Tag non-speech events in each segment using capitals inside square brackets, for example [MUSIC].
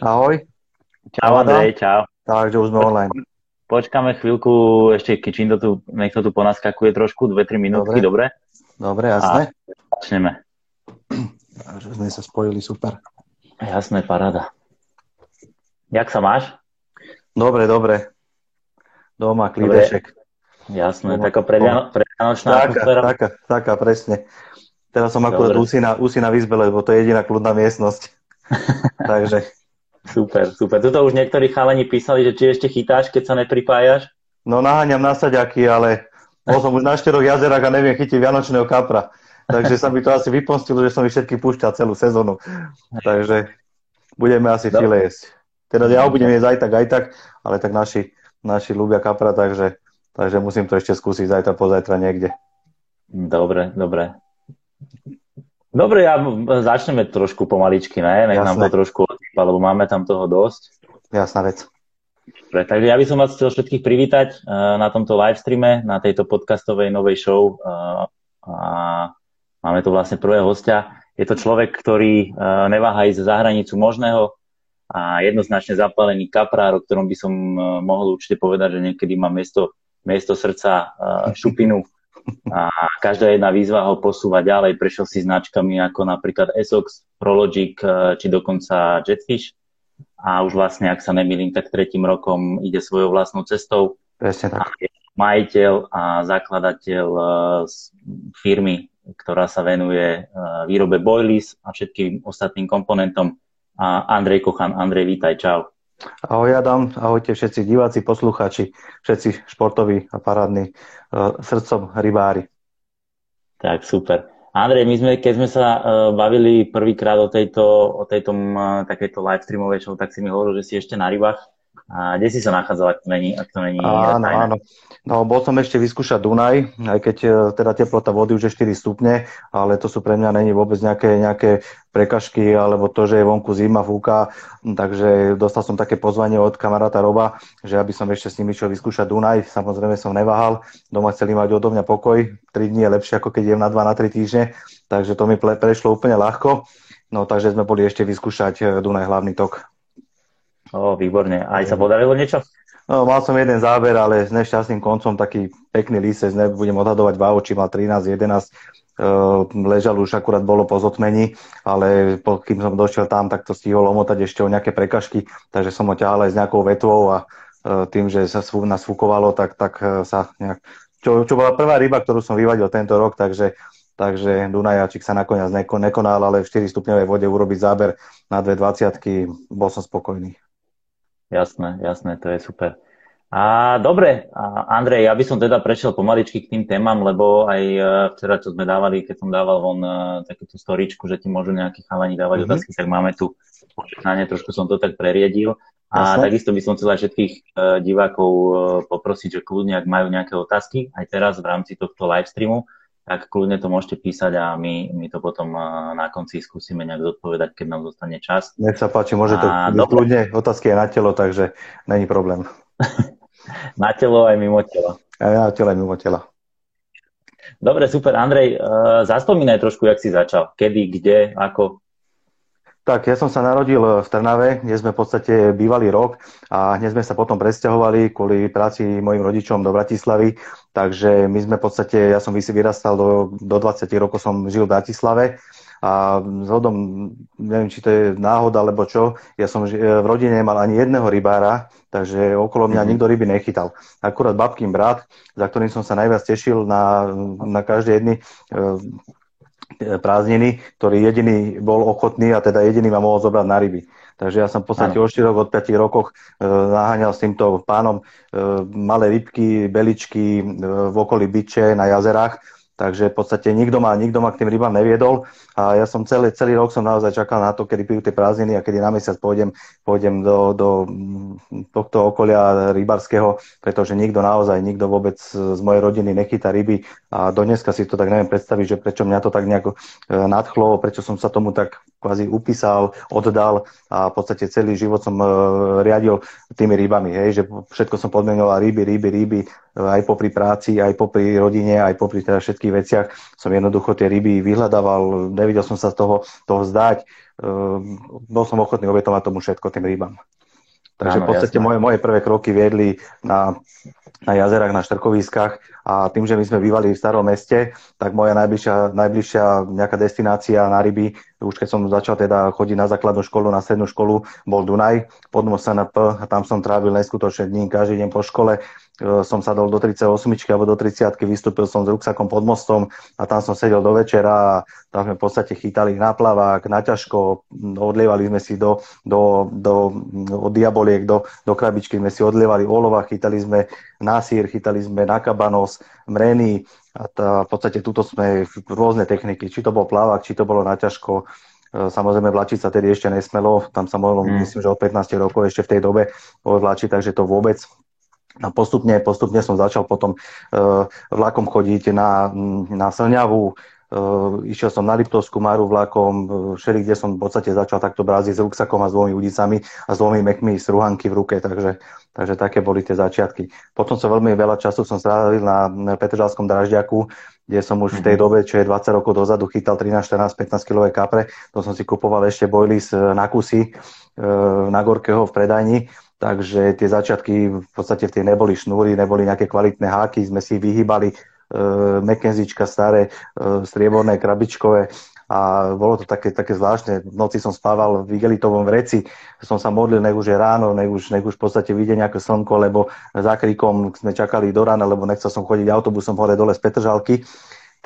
Ahoj. Čau Andrej, čau. Takže už sme online. Počkáme chvíľku, ešte kým to tu, nech to tu ponaskakuje trošku, 2-3 minútky, dobre? Dobre, jasné. A začneme. [CLEARS THROAT] Takže sme sa spojili, super. Jasné, paráda. Jak sa máš? Dobre, dobre. Doma, klidešek. Jasné, taká predvianočná atmosféra. Taká, taká, presne. Teraz som akurát usí na, usí na výzbe, lebo to je jediná kľudná miestnosť. [LAUGHS] Takže. Super, super. Tuto už niektorí chalani písali, že či ešte chytáš, keď sa nepripájaš? No naháňam nasaďaky, ale bol som už na štyroch jazerách a neviem chytiť Vianočného kapra. Takže sa mi to asi vypostilo, že som ich všetky púšťal celú sezónu. Takže budeme asi no. file jesť. Teda ja budem jesť aj tak, aj tak, ale tak naši, naši ľubia kapra, takže, takže musím to ešte skúsiť zajtra, pozajtra niekde. Dobre, dobre. Dobre, ja začneme trošku pomaličky, ne? Nech Jasné. nám to trošku odpípa, lebo máme tam toho dosť. Jasná vec. Dobre, takže ja by som vás chcel všetkých privítať uh, na tomto live streame, na tejto podcastovej novej show. Uh, a máme tu vlastne prvého hostia. Je to človek, ktorý uh, neváha ísť za hranicu možného a jednoznačne zapálený kaprár, o ktorom by som mohol určite povedať, že niekedy má miesto, miesto srdca šupinu [LAUGHS] a každá jedna výzva ho posúva ďalej. Prešiel si značkami ako napríklad Essox, Prologic eh, či dokonca Jetfish a už vlastne, ak sa nemýlim, tak tretím rokom ide svojou vlastnou cestou. Presne tak. A je majiteľ a zakladateľ eh, firmy, ktorá sa venuje eh, výrobe boilies a všetkým ostatným komponentom. A Andrej Kochan. Andrej, vítaj, čau. Ahoj Adam, ahojte všetci diváci, poslucháči, všetci športoví a parádni uh, srdcom rybári. Tak, super. Andrej, my sme, keď sme sa uh, bavili prvýkrát o tejto, o tejto uh, takejto live streamovej show, tak si mi hovoril, že si ešte na rybách. A kde si sa nachádzal, ak to není, ak to není Áno, tajné? áno. No, bol som ešte vyskúšať Dunaj, aj keď e, teda teplota vody už je 4 stupne, ale to sú pre mňa není vôbec nejaké, nejaké prekažky, alebo to, že je vonku zima, fúka, takže dostal som také pozvanie od kamaráta Roba, že aby som ešte s ním išiel vyskúšať Dunaj, samozrejme som neváhal, doma chceli mať odo mňa pokoj, 3 dní je lepšie ako keď jem na 2 na 3 týždne, takže to mi prešlo úplne ľahko, no takže sme boli ešte vyskúšať e, Dunaj hlavný tok. O, výborne. Aj sa podarilo niečo? No, mal som jeden záber, ale s nešťastným koncom taký pekný lisec, nebudem odhadovať váho, či mal 13, 11, Uh, ležal už akurát bolo po zotmení, ale kým som došiel tam, tak to stihol omotať ešte o nejaké prekažky, takže som ho ťahal aj s nejakou vetvou a uh, tým, že sa nás fúkovalo, tak, tak uh, sa nejak... Čo, čo bola prvá ryba, ktorú som vyvadil tento rok, takže takže Dunajačik sa nakoniec nekonal, ale v 4 stupňovej vode urobiť záber na 2,20 bol som spokojný. Jasné, jasné, to je super. A dobre, a Andrej, ja by som teda prešiel pomaličky k tým témam, lebo aj e, včera, čo sme dávali, keď som dával von uh, takúto storičku, že ti môžu nejakí chalani dávať mm-hmm. otázky, tak máme tu požehnanie, trošku som to tak preriedil. A Jasne. takisto by som chcel aj všetkých uh, divákov poprosiť, že kľudne, ak majú nejaké otázky, aj teraz v rámci tohto live streamu, tak kľudne to môžete písať a my, my to potom na konci skúsime nejak zodpovedať, keď nám zostane čas. Nech sa páči, môže to a, kľudne, otázky je na telo, takže není problém. [LAUGHS] na telo aj mimo tela. Aj na telo aj mimo tela. Dobre, super. Andrej, uh, zaspomínaj trošku, jak si začal. Kedy, kde, ako? Tak, ja som sa narodil v Trnave, kde sme v podstate bývali rok a hneď sme sa potom presťahovali kvôli práci mojim rodičom do Bratislavy, takže my sme v podstate, ja som vyrastal do, do 20 rokov som žil v Bratislave a zhodom, neviem, či to je náhoda alebo čo, ja som v rodine nemal ani jedného rybára, takže okolo mňa mm-hmm. nikto ryby nechytal. Akurát babkým brat, za ktorým som sa najviac tešil na, na každé jedny prázdniny, ktorý jediný bol ochotný a teda jediný ma mohol zobrať na ryby. Takže ja som v podstate od 4 od 5 rokoch e, naháňal s týmto pánom e, malé rybky, beličky e, v okolí byče na jazerách Takže v podstate nikto ma, nikto ma k tým rybám neviedol a ja som celý, celý rok som naozaj čakal na to, kedy pijú tie prázdniny a kedy na mesiac pôjdem, pôjdem do, do tohto okolia rybarského, pretože nikto naozaj, nikto vôbec z mojej rodiny nechytá ryby a do dneska si to tak neviem predstaviť, že prečo mňa to tak nejako e, nadchlo, prečo som sa tomu tak kvázi upísal, oddal a v podstate celý život som e, riadil tými rybami, hej, že všetko som podmenoval ryby, ryby, ryby, aj popri práci, aj popri rodine, aj popri teda všetkých veciach som jednoducho tie ryby vyhľadával, nevidel som sa z toho, toho zdať. bol som ochotný obetovať tomu všetko, tým rybám. Takže v podstate moje, moje prvé kroky viedli na, na jazerách, na štrkoviskách. A tým, že my sme bývali v starom meste, tak moja najbližšia, najbližšia nejaká destinácia na ryby, už keď som začal teda chodiť na základnú školu, na strednú školu, bol Dunaj, podmo SNP a tam som trávil neskutočne dní, každý deň po škole E, som sadol do 38 alebo do 30 vystúpil som s ruksakom pod mostom a tam som sedel do večera a tam sme v podstate chytali na plavák, na ťažko, odlievali sme si do, do, do, od diaboliek do, do krabičky, sme si odlievali olova, chytali sme násír, chytali sme na kabanos, mreny a tá, v podstate tuto sme rôzne techniky, či to bol plavák, či to bolo na ťažko, e, Samozrejme, vlačiť sa tedy ešte nesmelo, tam sa mohlo, mm. myslím, že od 15 rokov ešte v tej dobe odvlačiť, takže to vôbec a postupne, postupne som začal potom uh, vlakom chodiť na, na Slňavu, uh, išiel som na Liptovskú Maru vlakom, uh, všeli, kde som v podstate začal takto bráziť s ruksakom a s dvomi udicami a s dvomi mekmi struhanky v ruke, takže, takže také boli tie začiatky. Potom som veľmi veľa času som strávil na Petržalskom dražďaku, kde som už v tej mhm. dobe, čo je 20 rokov dozadu, chytal 13, 14, 15 kg kapre. To som si kupoval ešte boilies na kusy na Gorkého v predajni takže tie začiatky v podstate v tej neboli šnúry, neboli nejaké kvalitné háky, sme si vyhýbali e, mekenzička staré, e, strieborné, krabičkové a bolo to také, také zvláštne. V noci som spával v igelitovom vreci, som sa modlil, nech už je ráno, nech už, nech už v podstate vidie nejaké slnko, lebo za kríkom sme čakali do rána, lebo nechcel som chodiť autobusom hore dole z Petržalky.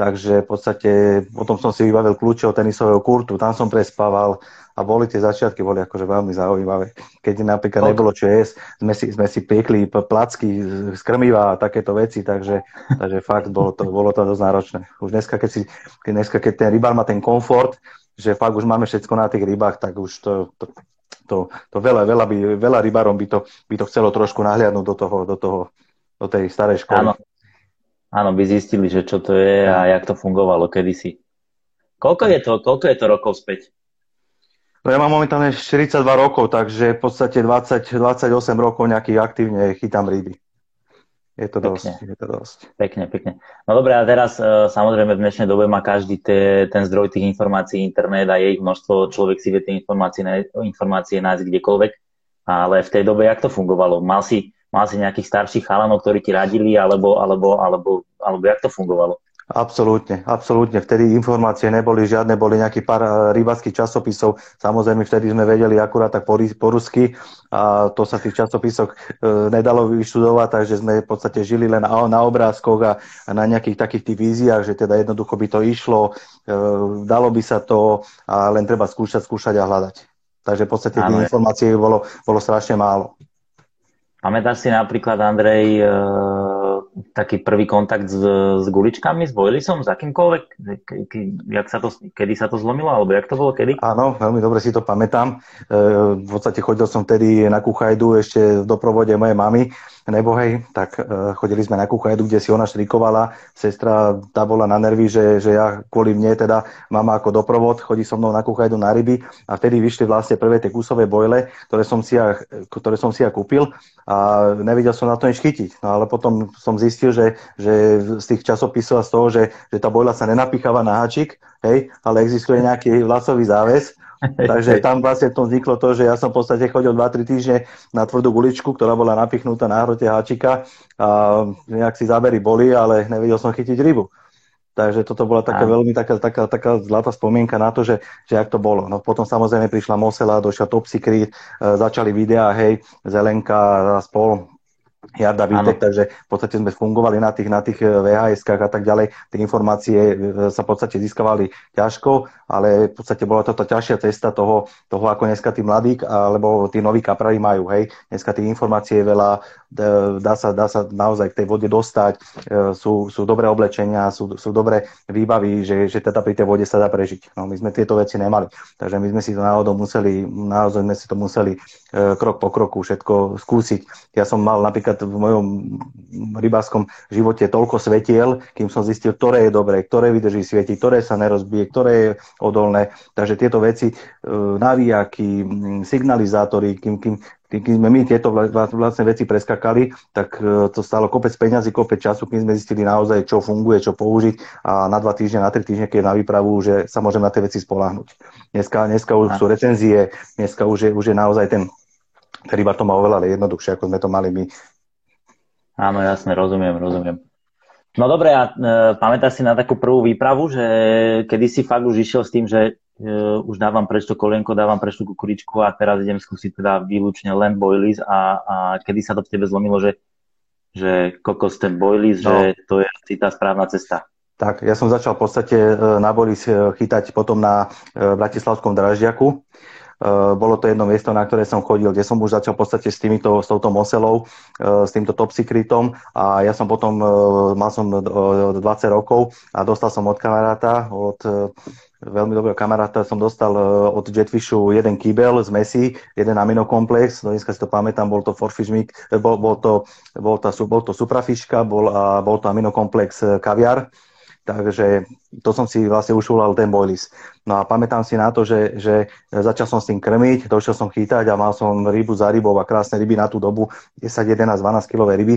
Takže v podstate potom som si vybavil kľúče od tenisového kurtu, tam som prespával, a boli tie začiatky boli akože veľmi zaujímavé. Keď napríklad okay. nebolo čo jesť, sme si, sme si piekli placky z krmiva a takéto veci, takže, takže fakt bolo to, bolo to dosť náročné. Už dneska keď, si, keď dneska, keď ten rybár má ten komfort, že fakt už máme všetko na tých rybách, tak už to, to, to, to veľa, veľa, by, veľa rybárom by to, by to chcelo trošku nahliadnúť do toho, do toho, do tej starej školy. Áno. Áno, by zistili, že čo to je a jak to fungovalo kedysi. Koľko je to, koľko je to rokov späť? No ja mám momentálne 42 rokov, takže v podstate 20, 28 rokov nejakých aktívne chytám ryby. Je to pekne. dosť. Je to dosť. Pekne, pekne. No dobré, a teraz e, samozrejme v dnešnej dobe má každý te, ten zdroj tých informácií, internet a je ich množstvo, človek si vie tie informácie, informácie nájsť kdekoľvek, ale v tej dobe, jak to fungovalo? Mal si, mal si nejakých starších chalanov, ktorí ti radili, alebo, alebo, alebo, alebo jak to fungovalo? Absolútne, absolútne. Vtedy informácie neboli žiadne, boli nejaký pár eh, rybackých časopisov. Samozrejme, vtedy sme vedeli akurát tak po, po rusky a to sa v tých časopisoch e, nedalo vyštudovať, takže sme v podstate žili len na, na obrázkoch a, a na nejakých takých tých víziách, že teda jednoducho by to išlo, e, dalo by sa to a len treba skúšať, skúšať a hľadať. Takže v podstate tých informácií bolo, bolo strašne málo. Pamätáš si napríklad, Andrej, e, taký prvý kontakt s, s guličkami, s bojlisom, s akýmkoľvek? Ke, ke, jak sa to, kedy sa to zlomilo, alebo jak to bolo, kedy? Áno, veľmi dobre si to pamätám. E, v podstate chodil som vtedy na Kuchajdu ešte v doprovode mojej mamy nebohej, tak uh, chodili sme na kuchajdu, kde si ona štrikovala. Sestra tá bola na nervy, že, že ja kvôli mne teda mama ako doprovod, chodí so mnou na kuchajdu na ryby a vtedy vyšli vlastne prvé tie kusové bojle, ktoré som si ja, ktoré som si ja kúpil a nevidel som na to nič chytiť. No ale potom som zistil, že, že z tých časopisov a z toho, že, že tá bojla sa nenapicháva na háčik, hej, ale existuje nejaký vlasový záves [LAUGHS] Takže tam vlastne tom vzniklo to, že ja som v podstate chodil 2-3 týždne na tvrdú guličku, ktorá bola napichnutá na hrote háčika a nejak si zábery boli, ale nevedel som chytiť rybu. Takže toto bola taká a. veľmi taká, taká, taká zlatá spomienka na to, že, že jak to bolo. No potom samozrejme prišla Mosela, došiel Top Secret, e, začali videá, hej, Zelenka a spol, Jarda Vítek, takže v podstate sme fungovali na tých, na tých eh, VHS-kách a tak ďalej. Tie informácie eh, sa v podstate získavali ťažko, ale v podstate bola to tá ťažšia cesta toho, toho ako dneska tí mladí, alebo tí noví kaprali majú, hej. Dneska tých informácií je veľa, dá sa, dá sa naozaj k tej vode dostať, e, sú, sú dobré oblečenia, sú, sú dobré výbavy, že, že teda pri tej vode sa dá prežiť. No, my sme tieto veci nemali, takže my sme si to náhodou museli, naozaj sme si to museli krok po kroku všetko skúsiť. Ja som mal napríklad v mojom rybárskom živote toľko svetiel, kým som zistil, ktoré je dobré, ktoré vydrží svieti, ktoré sa nerozbije, ktoré je odolné. Takže tieto veci, e, navíjaky, signalizátory, kým, kým, keď sme my tieto vlastne veci preskakali, tak e, to stalo kopec peňazí, kopec času, kým sme zistili naozaj, čo funguje, čo použiť a na dva týždne, na tri týždne, keď je na výpravu, že sa môžeme na tie veci spolahnuť. Dneska, dneska už sú recenzie, dneska už je, už je naozaj ten, ten rybar to má oveľa jednoduchšie, ako sme to mali my. Áno, jasne, rozumiem, rozumiem. No dobre, a e, pamätáš si na takú prvú výpravu, že kedy si fakt už išiel s tým, že uh, už dávam preč to kolenko, dávam preč tú kukuričku a teraz idem skúsiť teda výlučne len boilies a, a kedy sa to v tebe zlomilo, že, že kokos ten boilies, no. že to je asi tá správna cesta. Tak, ja som začal v podstate e, na boilies e, chytať potom na Bratislavskom draždiaku. Bolo to jedno miesto, na ktoré som chodil, kde som už začal v podstate s, týmito, s touto moselou, s týmto top secretom a ja som potom, mal som 20 rokov a dostal som od kamaráta, od veľmi dobrého kamaráta som dostal od Jetfishu jeden kýbel z Messi, jeden aminokomplex, no dneska si to pamätám, bol to Forfish Mix, e, bol, bol, to, bol, to, bol to suprafiška, bol, a bol to aminokomplex kaviar, takže to som si vlastne ušulal ten boilies. No a pamätám si na to, že, že začal som s tým krmiť, došiel som chytať a mal som rybu za rybou a krásne ryby na tú dobu, 10, 11, 12 kilové ryby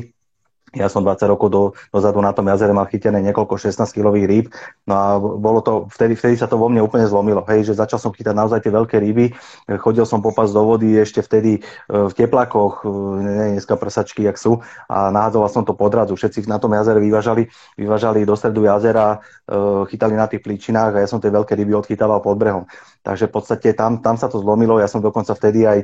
ja som 20 rokov do, dozadu na tom jazere mal chytené niekoľko 16-kilových rýb. No a bolo to, vtedy, vtedy sa to vo mne úplne zlomilo. Hej, že začal som chytať naozaj tie veľké ryby. Chodil som popas do vody ešte vtedy e, v teplakoch, e, nie dneska prsačky, jak sú, a nahádzoval som to podradu. Všetci na tom jazere vyvážali, vyvážali do stredu jazera, e, chytali na tých plíčinách a ja som tie veľké ryby odchytával pod brehom. Takže v podstate tam, tam sa to zlomilo. Ja som dokonca vtedy aj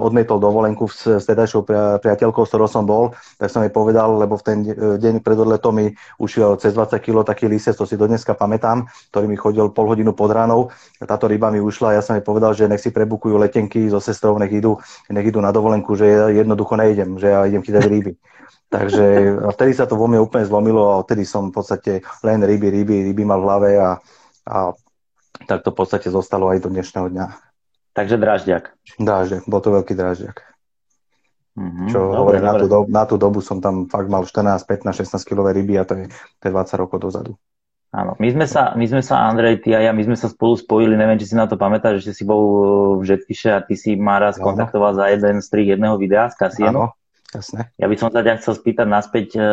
odmietol dovolenku s, s tedajšou priateľkou, s ktorou som bol, tak som jej povedal, dal, lebo v ten deň pred odletom mi ušiel cez 20 kg taký lisec, to si do dneska pamätám, ktorý mi chodil pol hodinu pod ránou. Táto ryba mi ušla, ja som jej povedal, že nech si prebukujú letenky so sestrou, nech idú, nech idú na dovolenku, že ja jednoducho nejdem, že ja idem chytať ryby. [LAUGHS] Takže vtedy sa to vo mne úplne zlomilo a vtedy som v podstate len ryby, ryby, ryby mal v hlave a, a tak to v podstate zostalo aj do dnešného dňa. Takže drážďak. Drážďak, bol to veľký drážďak. Mm-hmm, čo dobre, hovorím, dobre. Na, tú dobu, na tú dobu som tam fakt mal 14, 15, 16 kilové ryby a to je, to je 20 rokov dozadu. Áno, my sme sa, my sme sa, Andrej, ty a ja, my sme sa spolu spojili, neviem, či si na to pamätáš, že si bol v Jetfishe a ty si ma raz kontaktoval za jeden strih jedného videa z Kasienu. Áno, jasne. Ja by som sa ťa chcel spýtať naspäť, e,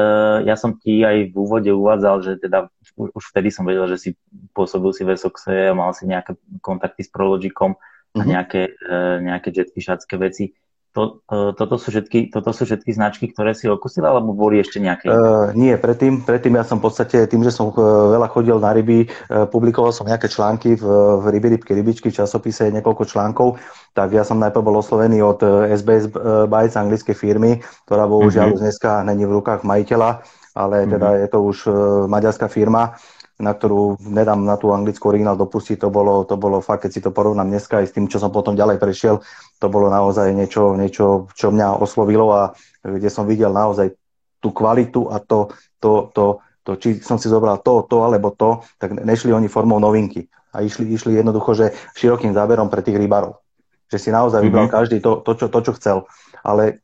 ja som ti aj v úvode uvádzal, že teda už vtedy som vedel, že si pôsobil si v Essoxe, mal si nejaké kontakty s Prologicom a mm-hmm. nejaké, e, nejaké jetfishácké veci to, uh, toto, sú všetky, toto sú všetky značky, ktoré si okusil, alebo boli ešte nejaké? Uh, nie, predtým, predtým ja som v podstate, tým, že som uh, veľa chodil na ryby, publikoval som nejaké články v, v ryby, rybky, rybičky, v časopise, niekoľko článkov, tak ja som najprv bol oslovený od SBS Bites, anglickej firmy, ktorá bohužiaľ mm-hmm. dneska není v rukách majiteľa, ale teda mm-hmm. je to už maďarská firma na ktorú nedám na tú anglickú originál dopustiť, to bolo, to bolo fakt, keď si to porovnám dneska aj s tým, čo som potom ďalej prešiel, to bolo naozaj niečo, niečo čo mňa oslovilo a kde som videl naozaj tú kvalitu a to, to, to, to či som si zobral to, to alebo to, tak nešli oni formou novinky. A išli, išli jednoducho, že širokým záberom pre tých rybarov. Že si naozaj vybral mm-hmm. každý to, to, čo, to, čo chcel. Ale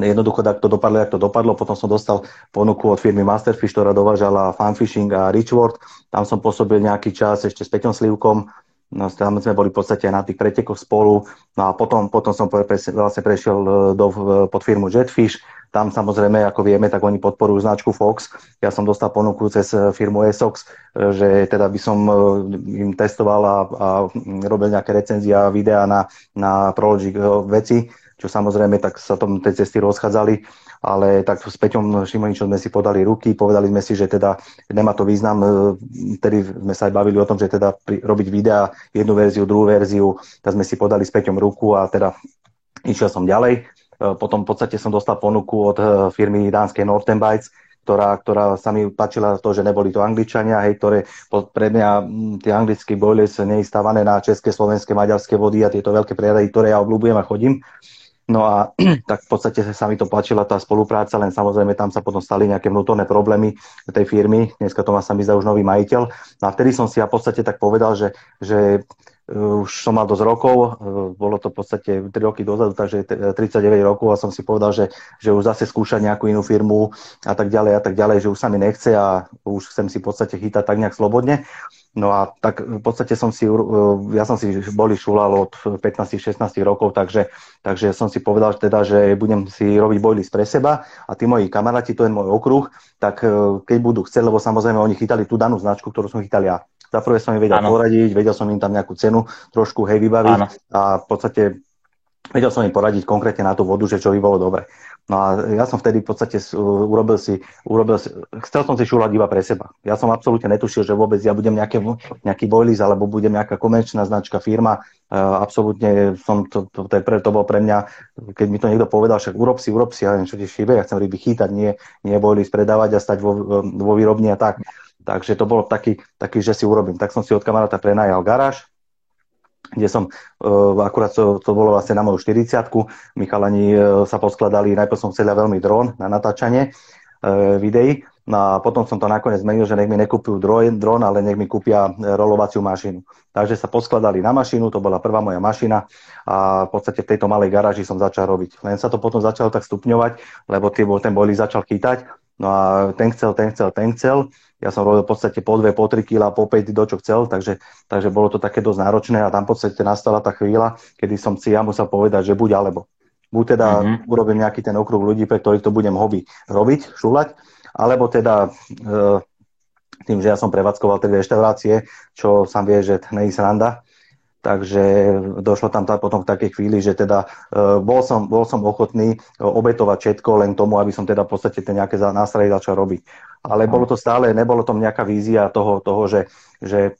jednoducho tak to dopadlo, jak to dopadlo. Potom som dostal ponuku od firmy Masterfish, ktorá dovážala Funfishing a Richword. Tam som pôsobil nejaký čas ešte s Peťom Slivkom. No, tam sme boli v podstate na tých pretekoch spolu. No a potom, potom som vlastne prešiel e, do, pod firmu Jetfish. Tam samozrejme, ako vieme, tak oni podporujú značku Fox. Ja som dostal ponuku cez e, firmu Esox, e, že teda by som im testoval a, a robil nejaké recenzie a videá na, na Prologic veci čo samozrejme tak sa tom tej cesty rozchádzali, ale tak s Peťom Šimoničom sme si podali ruky, povedali sme si, že teda nemá to význam, vtedy sme sa aj bavili o tom, že teda pri, robiť videa, jednu verziu, druhú verziu, tak sme si podali s Peťom ruku a teda išiel som ďalej. Potom v podstate som dostal ponuku od eh, firmy dánskej Northern Bites, ktorá, ktorá sa mi páčila to, že neboli to Angličania, hej, ktoré pre mňa tie anglické boilers nie stávané na české, slovenské, maďarské vody a tieto veľké prierady, ktoré ja obľúbujem a chodím. No a [CLEARS THROAT] tak v podstate sa mi to páčila tá spolupráca, len samozrejme tam sa potom stali nejaké vnútorné problémy tej firmy. Dneska to má sa mi zdá už nový majiteľ. No a vtedy som si ja v podstate tak povedal, že, že už som mal dosť rokov, bolo to v podstate 3 roky dozadu, takže 39 rokov a som si povedal, že, že už zase skúšať nejakú inú firmu a tak ďalej a tak ďalej, že už sa mi nechce a už chcem si v podstate chytať tak nejak slobodne. No a tak v podstate som si, ja som si boli šulal od 15-16 rokov, takže, takže som si povedal že teda, že budem si robiť bojlis pre seba a tí moji kamaráti, to je môj okruh, tak keď budú chcieť, lebo samozrejme oni chytali tú danú značku, ktorú som chytal ja. Za prvé som im vedel ano. poradiť, vedel som im tam nejakú cenu trošku hej vybaviť ano. a v podstate vedel som im poradiť konkrétne na tú vodu, že čo by bolo dobre. No a ja som vtedy v podstate urobil si, urobil si, chcel som si šúľať iba pre seba. Ja som absolútne netušil, že vôbec ja budem nejaké, nejaký boilies alebo budem nejaká komerčná značka firma. Uh, absolútne som, to, to, to, pre, to bolo pre mňa, keď mi to niekto povedal, však urob si, urob si, ja neviem, čo ti šíbe, ja chcem ryby chýtať, nie, nie boilies predávať a stať vo, vo výrobni a tak. Takže to bolo taký, taký, že si urobím. Tak som si od kamaráta prenajal garáž, kde som, uh, akurát to, to bolo vlastne na moju 40 Michalani uh, sa poskladali, najprv som chcel veľmi dron na natáčanie uh, videí, no a potom som to nakoniec zmenil, že nech mi nekúpujú dron, ale nech mi kúpia rolovaciu mašinu. Takže sa poskladali na mašinu, to bola prvá moja mašina a v podstate v tejto malej garáži som začal robiť. Len sa to potom začalo tak stupňovať, lebo ten bojlík začal chytať, no a ten chcel, ten chcel, ten chcel ja som robil v podstate po 2, po 3 kg, po 5, do čo chcel, takže, takže bolo to také dosť náročné a tam v podstate nastala tá chvíľa, kedy som si ja musel povedať, že buď alebo. Buď teda mm-hmm. urobím nejaký ten okruh ľudí, pre ktorých to budem hobby robiť, šúľať, alebo teda e, tým, že ja som prevádzkoval tie reštaurácie, čo sám vie, že nie je sranda, Takže došlo tam tá, potom k takej chvíli, že teda uh, bol, som, bol som ochotný obetovať všetko len tomu, aby som teda v podstate tie nejaké nástroje začal robiť. Ale bolo to stále, nebolo tam nejaká vízia toho, toho že, že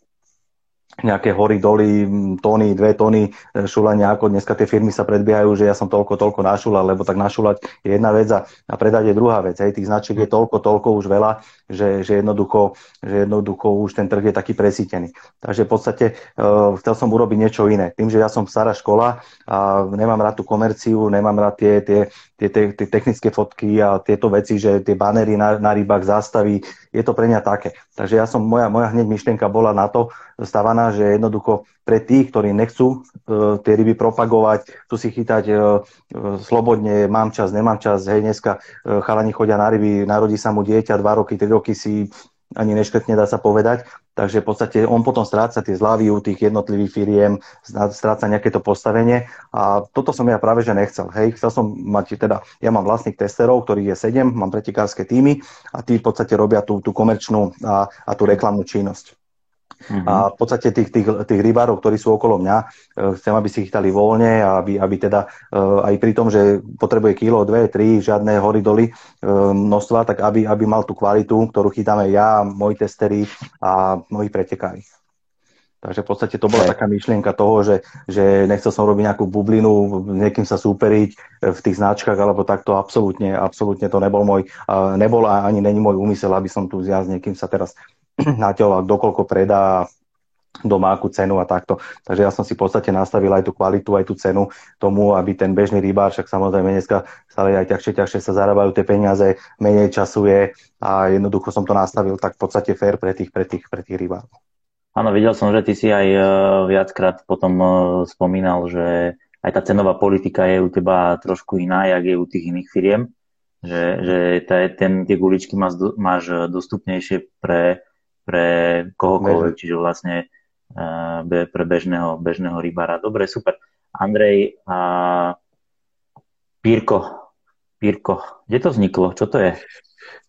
nejaké hory, doly, tóny, dve tóny e, šulania, ako dneska tie firmy sa predbiehajú, že ja som toľko, toľko našulal, lebo tak našulať je jedna vec a, a predať je druhá vec. Hej. Tých značiek je toľko, toľko už veľa, že, že, jednoducho, že jednoducho už ten trh je taký presítený. Takže v podstate uh, chcel som urobiť niečo iné. Tým, že ja som stará škola a nemám rád tú komerciu, nemám rád tie, tie, tie, tie, tie technické fotky a tieto veci, že tie banery na, na rybách, zástavy, je to pre mňa také. Takže ja som, moja, moja hneď myšlienka bola na to stavaná, že jednoducho pre tých, ktorí nechcú uh, tie ryby propagovať, chcú si chytať uh, slobodne, mám čas, nemám čas, hej, dneska uh, chalani chodia na ryby, narodí sa mu dieťa, dva roky, tri roky si ani neškrtne, dá sa povedať. Takže v podstate on potom stráca tie zľavy u tých jednotlivých firiem, stráca nejaké to postavenie a toto som ja práve že nechcel. Hej, chcel som mať teda, ja mám vlastných testerov, ktorých je sedem, mám pretekárske týmy a tí v podstate robia tú, tú komerčnú a, a tú reklamnú činnosť. Uh-huh. A v podstate tých, tých, tých rybárov, ktorí sú okolo mňa, e, chcem, aby si chytali voľne a aby, aby teda e, aj pri tom, že potrebuje kilo, dve, tri, žiadne hory doly e, množstva, tak aby, aby mal tú kvalitu, ktorú chytáme ja, moji testery a moji pretekári. Takže v podstate to bola taká myšlienka toho, že, že nechcel som robiť nejakú bublinu, niekým sa súperiť v tých značkách, alebo takto absolútne, absolútne to nebol môj, nebol a ani není môj úmysel, aby som tu s niekým sa teraz [CLEARS THROAT] naťahoval, dokoľko predá, doma akú cenu a takto. Takže ja som si v podstate nastavil aj tú kvalitu, aj tú cenu tomu, aby ten bežný rybár, však samozrejme dneska stále aj ťažšie, ťažšie sa zarábajú tie peniaze, menej času je a jednoducho som to nastavil tak v podstate fair pre tých, pre tých, pre tých rybárov. Áno, videl som, že ty si aj e, viackrát potom e, spomínal, že aj tá cenová politika je u teba trošku iná, jak je u tých iných firiem, že, že ten, tie guličky máš, máš dostupnejšie pre, pre kohokoľvek, čiže vlastne uh, pre bežného, bežného rybára. Dobre, super. Andrej, a Pírko, Pírko, kde to vzniklo? Čo to je?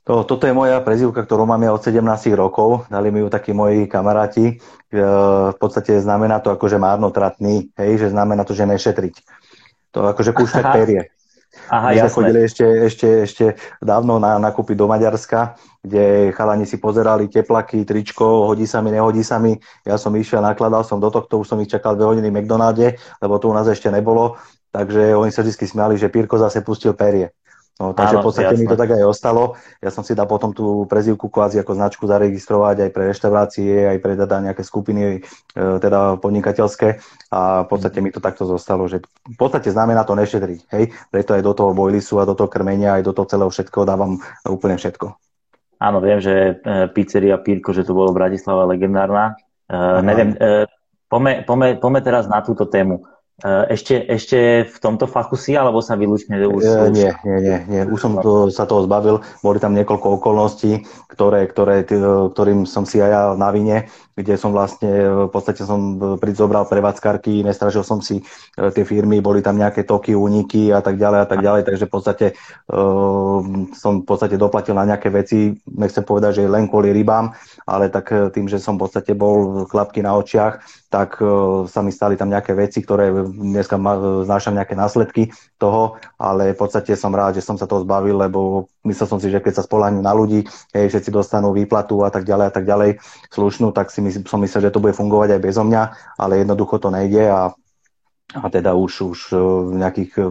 To, toto je moja prezivka, ktorú mám ja od 17 rokov. Dali mi ju takí moji kamaráti. E, v podstate znamená to akože márnotratný, hej, že znamená to, že nešetriť. To akože púšťať [LAUGHS] perie. Aha, My sme chodili ešte, ešte, ešte dávno na nakúpiť do Maďarska, kde chalani si pozerali teplaky, tričko, hodí sa mi, nehodí sa mi. Ja som išiel, nakladal som do tohto, už som ich čakal dve hodiny v McDonalde, lebo to u nás ešte nebolo. Takže oni sa vždy smiali, že Pírko zase pustil perie. No, takže Áno, v podstate jasné. mi to tak aj ostalo. Ja som si dal potom tú prezivku kvázi ako značku zaregistrovať aj pre reštaurácie, aj pre teda nejaké skupiny e, teda podnikateľské a v podstate mi to takto zostalo, že v podstate znamená to nešetriť, hej, preto aj do toho bojlisu a do toho krmenia, aj do toho celého všetkého dávam úplne všetko. Áno, viem, že e, pizzeria Pírko, že to bolo Bratislava legendárna. Uh, neviem, uh, Pome, pome, pome teraz na túto tému. E, ešte, ešte v tomto fachu si, alebo sa vylúčne už... E, nie, nie, nie, nie. Už som to, sa toho zbavil. Boli tam niekoľko okolností, ktoré, ktoré, ktorým som si aj ja na vine, kde som vlastne, v podstate som zobral prevádzkarky, nestražil som si e, tie firmy, boli tam nejaké toky, úniky a tak ďalej a tak ďalej, takže v podstate uh, som v podstate doplatil na nejaké veci, nechcem povedať, že len kvôli rybám, ale tak tým, že som v podstate bol klapky na očiach, tak sa mi stali tam nejaké veci, ktoré dneska znášam nejaké následky toho, ale v podstate som rád, že som sa toho zbavil, lebo myslel som si, že keď sa spolahnem na ľudí, hej, všetci dostanú výplatu a tak ďalej a tak ďalej slušnú, tak si som myslel, že to bude fungovať aj bezo mňa, ale jednoducho to nejde a, a teda už, už e, nejakých e,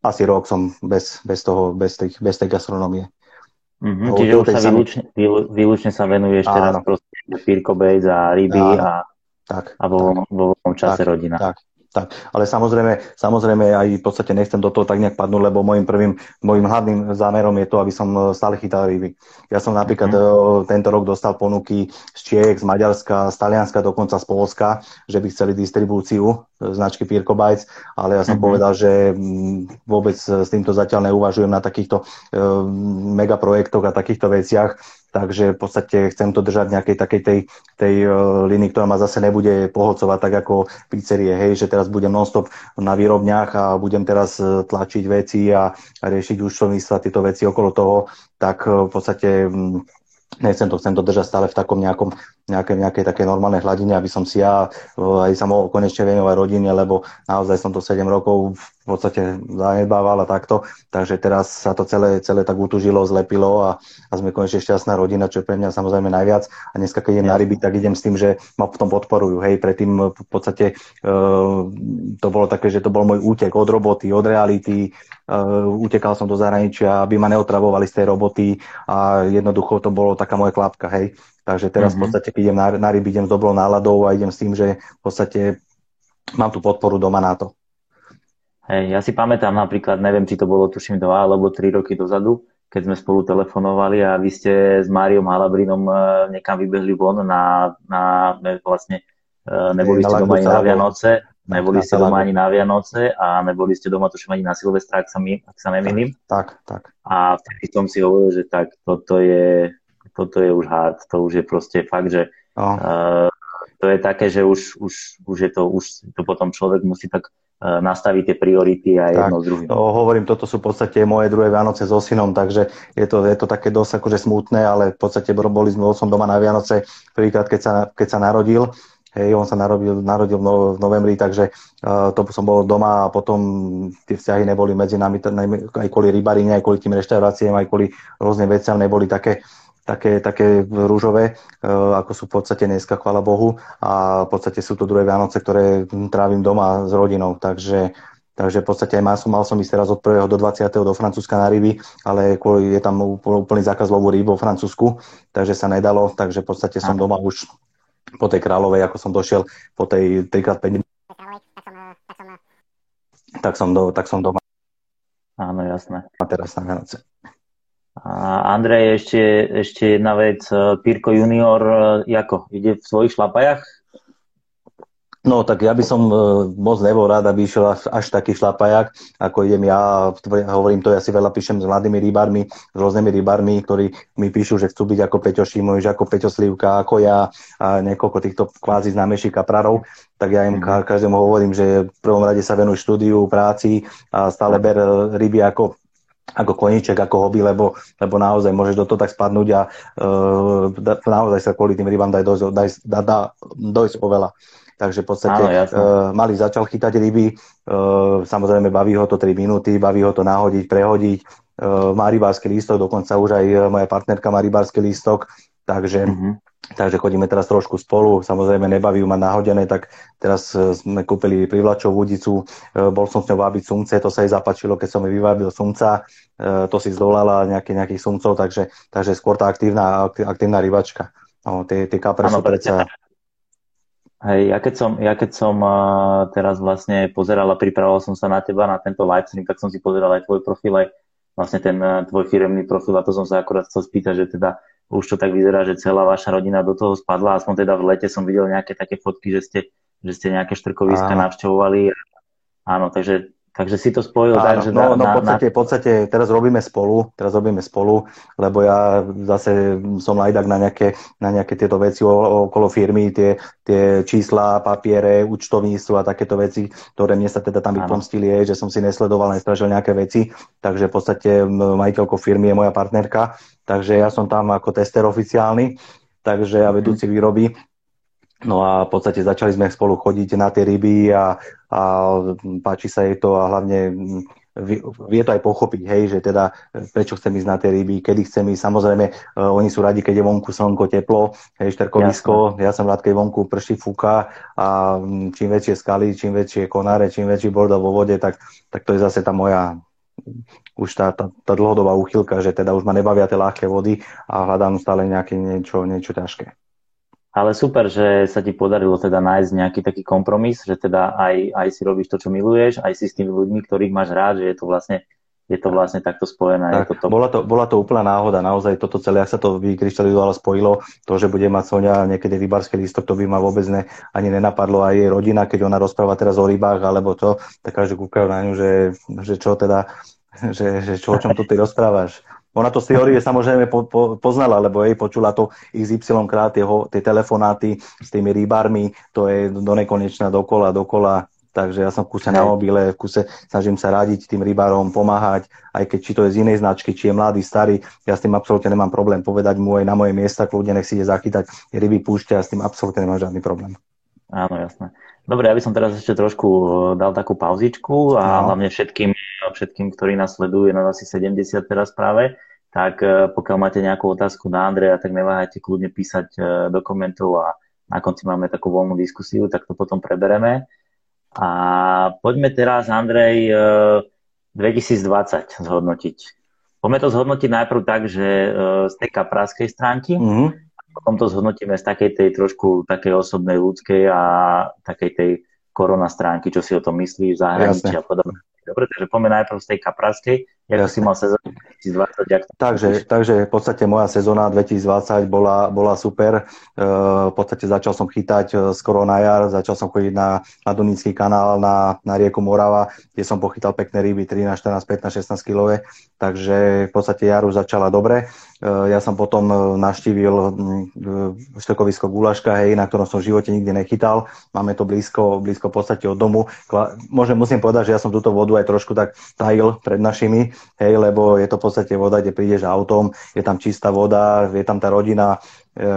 asi rok som bez, bez, toho, bez, tých, bez tej gastronomie. Mm-hmm, čiže už sa výlučne, výlučne sa venuješ Áno. teraz proste Pirko a ryby Áno. a, tak, a vo, tak, vo voľnom čase tak, rodina. Tak, tak, ale samozrejme, samozrejme aj v podstate nechcem do toho tak nejak padnúť, lebo môjim prvým, môjim hlavným zámerom je to, aby som e, stále chytal ryby. Ja som napríklad mm. tento rok dostal ponuky z Čiech, z Maďarska, z Talianska, dokonca z Polska, že by chceli distribúciu e, značky Pirko Bites, ale ja som mm-hmm. povedal, že vôbec s týmto zatiaľ neuvažujem na takýchto uh, megaprojektoch a takýchto veciach takže v podstate chcem to držať nejakej takej tej, tej uh, línii, ktorá ma zase nebude poholcovať tak ako pizzerie, hej, že teraz budem nonstop na výrobniach a budem teraz e, tlačiť veci a, a riešiť účtovníctva, tieto veci okolo toho, tak uh, v podstate um, nechcem to, chcem to držať stále v takom nejakom, nejakej, nejakej také normálnej hladine, aby som si ja aj sa mohol konečne venovať rodine, lebo naozaj som to 7 rokov v podstate zanedbával a takto. Takže teraz sa to celé, celé tak utužilo, zlepilo a, a sme konečne šťastná rodina, čo je pre mňa samozrejme najviac. A dneska, keď idem na ryby, tak idem s tým, že ma v tom podporujú. Hej, predtým v podstate uh, to bolo také, že to bol môj útek od roboty, od reality. Uh, utekal som do zahraničia, aby ma neotravovali z tej roboty a jednoducho to bolo taká moja klapka, hej. Takže teraz mm-hmm. v mhm. podstate, keď idem na, na ryby, idem s dobrou náladou a idem s tým, že v podstate mám tú podporu doma na to. Hej, ja si pamätám napríklad, neviem, či to bolo tuším dva alebo tri roky dozadu, keď sme spolu telefonovali a vy ste s Máriom Halabrinom e, niekam vybehli von na, na vlastne e, neboli ste doma ani na Vianoce, neboli ste doma ani na Vianoce a neboli ste doma tuším ani na Silvestra, ak sa, mi, ak sa nemýlim. Tak, tak. A vtedy som si hovoril, že tak toto je, toto je už hard, to už je proste fakt, že oh. uh, to je také, že už, už, už je to, už to potom človek musí tak E, nastaviť tie priority a jedno tak, s druhým. To hovorím, toto sú v podstate moje druhé Vianoce so synom, takže je to, je to také dosť akože smutné, ale v podstate boli sme som doma na Vianoce prvýkrát, keď sa, keď sa narodil. Hej, on sa narodil, narodil v novembri, takže uh, to som bol doma a potom tie vzťahy neboli medzi nami, aj kvôli rybarine, aj kvôli tým reštauráciám, aj kvôli rôznym veciam neboli také, také, také rúžové, e, ako sú v podstate dneska, chvala Bohu. A v podstate sú to druhé Vianoce, ktoré trávim doma s rodinou. Takže, takže v podstate mal som, mal som ísť teraz od 1. do 20. do Francúzska na ryby, ale kvôli, je tam úplný zákaz lovu rýb vo Francúzsku, takže sa nedalo. Takže v podstate som doma už po tej kráľovej, ako som došiel po tej 3x5 tak som, do, tak som doma. Áno, jasné. A teraz na Vianoce. Andrej, ešte, ešte jedna vec. Pirko junior, e, ako? Ide v svojich šlapajach? No, tak ja by som e, moc nebol rád, aby išiel až, taký šlapajak, ako idem ja, hovorím to, ja si veľa píšem s mladými rybármi, s rôznymi rybármi, ktorí mi píšu, že chcú byť ako Peťo Šimovič, ako Peťo Slivka, ako ja a niekoľko týchto kvázi známejších kaprarov, tak ja im mm. každému hovorím, že v prvom rade sa venuj štúdiu, práci a stále ber ryby ako ako koníček, ako hobby, lebo, lebo naozaj môžeš do toho tak spadnúť a uh, naozaj sa kvôli tým rybám dá dojsť, dá, dá, dá dojsť oveľa. Takže v podstate Áno, uh, Mali začal chytať ryby, uh, samozrejme baví ho to 3 minúty, baví ho to nahodiť, prehodiť, uh, má rybársky lístok, dokonca už aj moja partnerka má rybársky lístok, takže mm-hmm. Takže chodíme teraz trošku spolu, samozrejme nebaví ma nahodené, tak teraz e, sme kúpili privlačov údicu, e, bol som s ňou vábiť sumce, to sa jej zapačilo, keď som jej vyvábil sumca, e, to si zdolala nejaký, nejakých sumcov, takže, takže skôr tá aktívna, aktívna rybačka. No, tie, tie kapre sú predsa... Hej, ja keď som, ja keď som uh, teraz vlastne pozeral a pripravoval som sa na teba, na tento live stream, tak som si pozeral aj tvoj profil, aj vlastne ten uh, tvoj firemný profil a to som sa akorát chcel spýtať, že teda už to tak vyzerá, že celá vaša rodina do toho spadla. Aspoň teda v lete som videl nejaké také fotky, že ste že ste nejaké štrkoviska navštevovali. Áno, takže Takže si to spojil Áno, tak, že... No, na, no v podstate, v podstate teraz robíme spolu, teraz robíme spolu, lebo ja zase som lajdak na nejaké, na nejaké tieto veci okolo firmy, tie, tie čísla, papiere, účtovníctvo a takéto veci, ktoré mne sa teda tam vypomstili, je, že som si nesledoval, nestražil nejaké veci, takže v podstate majiteľkou firmy je moja partnerka, takže ja som tam ako tester oficiálny, takže ja vedúci výroby, No a v podstate začali sme spolu chodiť na tie ryby a, a páči sa jej to a hlavne vie to aj pochopiť, hej, že teda prečo chcem ísť na tie ryby, kedy chcem ísť. Samozrejme, uh, oni sú radi, keď je vonku slnko, teplo, hej, šterkovisko. Jasne. Ja som rád, keď vonku prší, fúka a čím väčšie skaly, čím väčšie konáre, čím väčší bordel vo vode, tak, tak to je zase tá moja už tá, tá, tá dlhodobá úchylka, že teda už ma nebavia tie ľahké vody a hľadám stále nejaké niečo, niečo ťažké. Ale super, že sa ti podarilo teda nájsť nejaký taký kompromis, že teda aj, aj si robíš to, čo miluješ, aj si s tými ľuďmi, ktorých máš rád, že je to vlastne je to vlastne takto spojené. Tak, je to bola, to, bola to úplná náhoda, naozaj toto celé, ak sa to vykryštalizovalo, spojilo, to, že bude mať Sonia niekedy rybársky lístok, to by ma vôbec ne, ani nenapadlo. Aj jej rodina, keď ona rozpráva teraz o rybách, alebo to, tak každý kúkajú na ňu, že, že čo teda, [LAUGHS] že, že čo, o čom tu ty rozprávaš. Ona to z teórie samozrejme po, po, poznala, lebo jej počula to XY krát tie, tie telefonáty s tými rybármi, to je do nekonečna, dokola, dokola. Takže ja som v kuse na mobile, v kuse snažím sa radiť tým rybárom, pomáhať, aj keď či to je z inej značky, či je mladý, starý, ja s tým absolútne nemám problém povedať mu aj na moje miesta, kľudne nech si ide zachytať ryby púšťa, ja s tým absolútne nemám žiadny problém. Áno, jasné. Dobre, ja by som teraz ešte trošku eh, dal takú pauzičku a no. hlavne všetkým, všetkým, ktorí nás sledujú, je nás asi 70 teraz práve, tak eh, pokiaľ máte nejakú otázku na Andreja, tak neváhajte kľudne písať eh, do komentov a na konci máme takú voľnú diskusiu, tak to potom prebereme. A poďme teraz, Andrej, 2020 zhodnotiť. Poďme to zhodnotiť najprv tak, že z tej kapráskej stránky, mm-hmm potom to zhodnotíme z takej tej trošku takej osobnej, ľudskej a takej tej korona stránky, čo si o tom myslíš, zahraničí a podobne. Dobre, takže poďme najprv z tej kapraskej. Jak si mal sezónu 2020? Jak to takže, takže v podstate moja sezóna 2020 bola, bola super. E, v podstate začal som chytať e, skoro na jar, začal som chodiť na, na Dunický kanál, na, na rieku Morava, kde som pochytal pekné ryby, 13, 14, 15, 16 kilové. Takže v podstate jar už začala dobre. E, ja som potom naštívil štekovisko Gulaška, hej, na ktorom som v živote nikdy nechytal. Máme to blízko, blízko v podstate od domu. Môžem, musím povedať, že ja som túto vodu aj trošku tak tajil pred našimi, hej, lebo je to v podstate voda, kde prídeš autom, je tam čistá voda, je tam tá rodina e,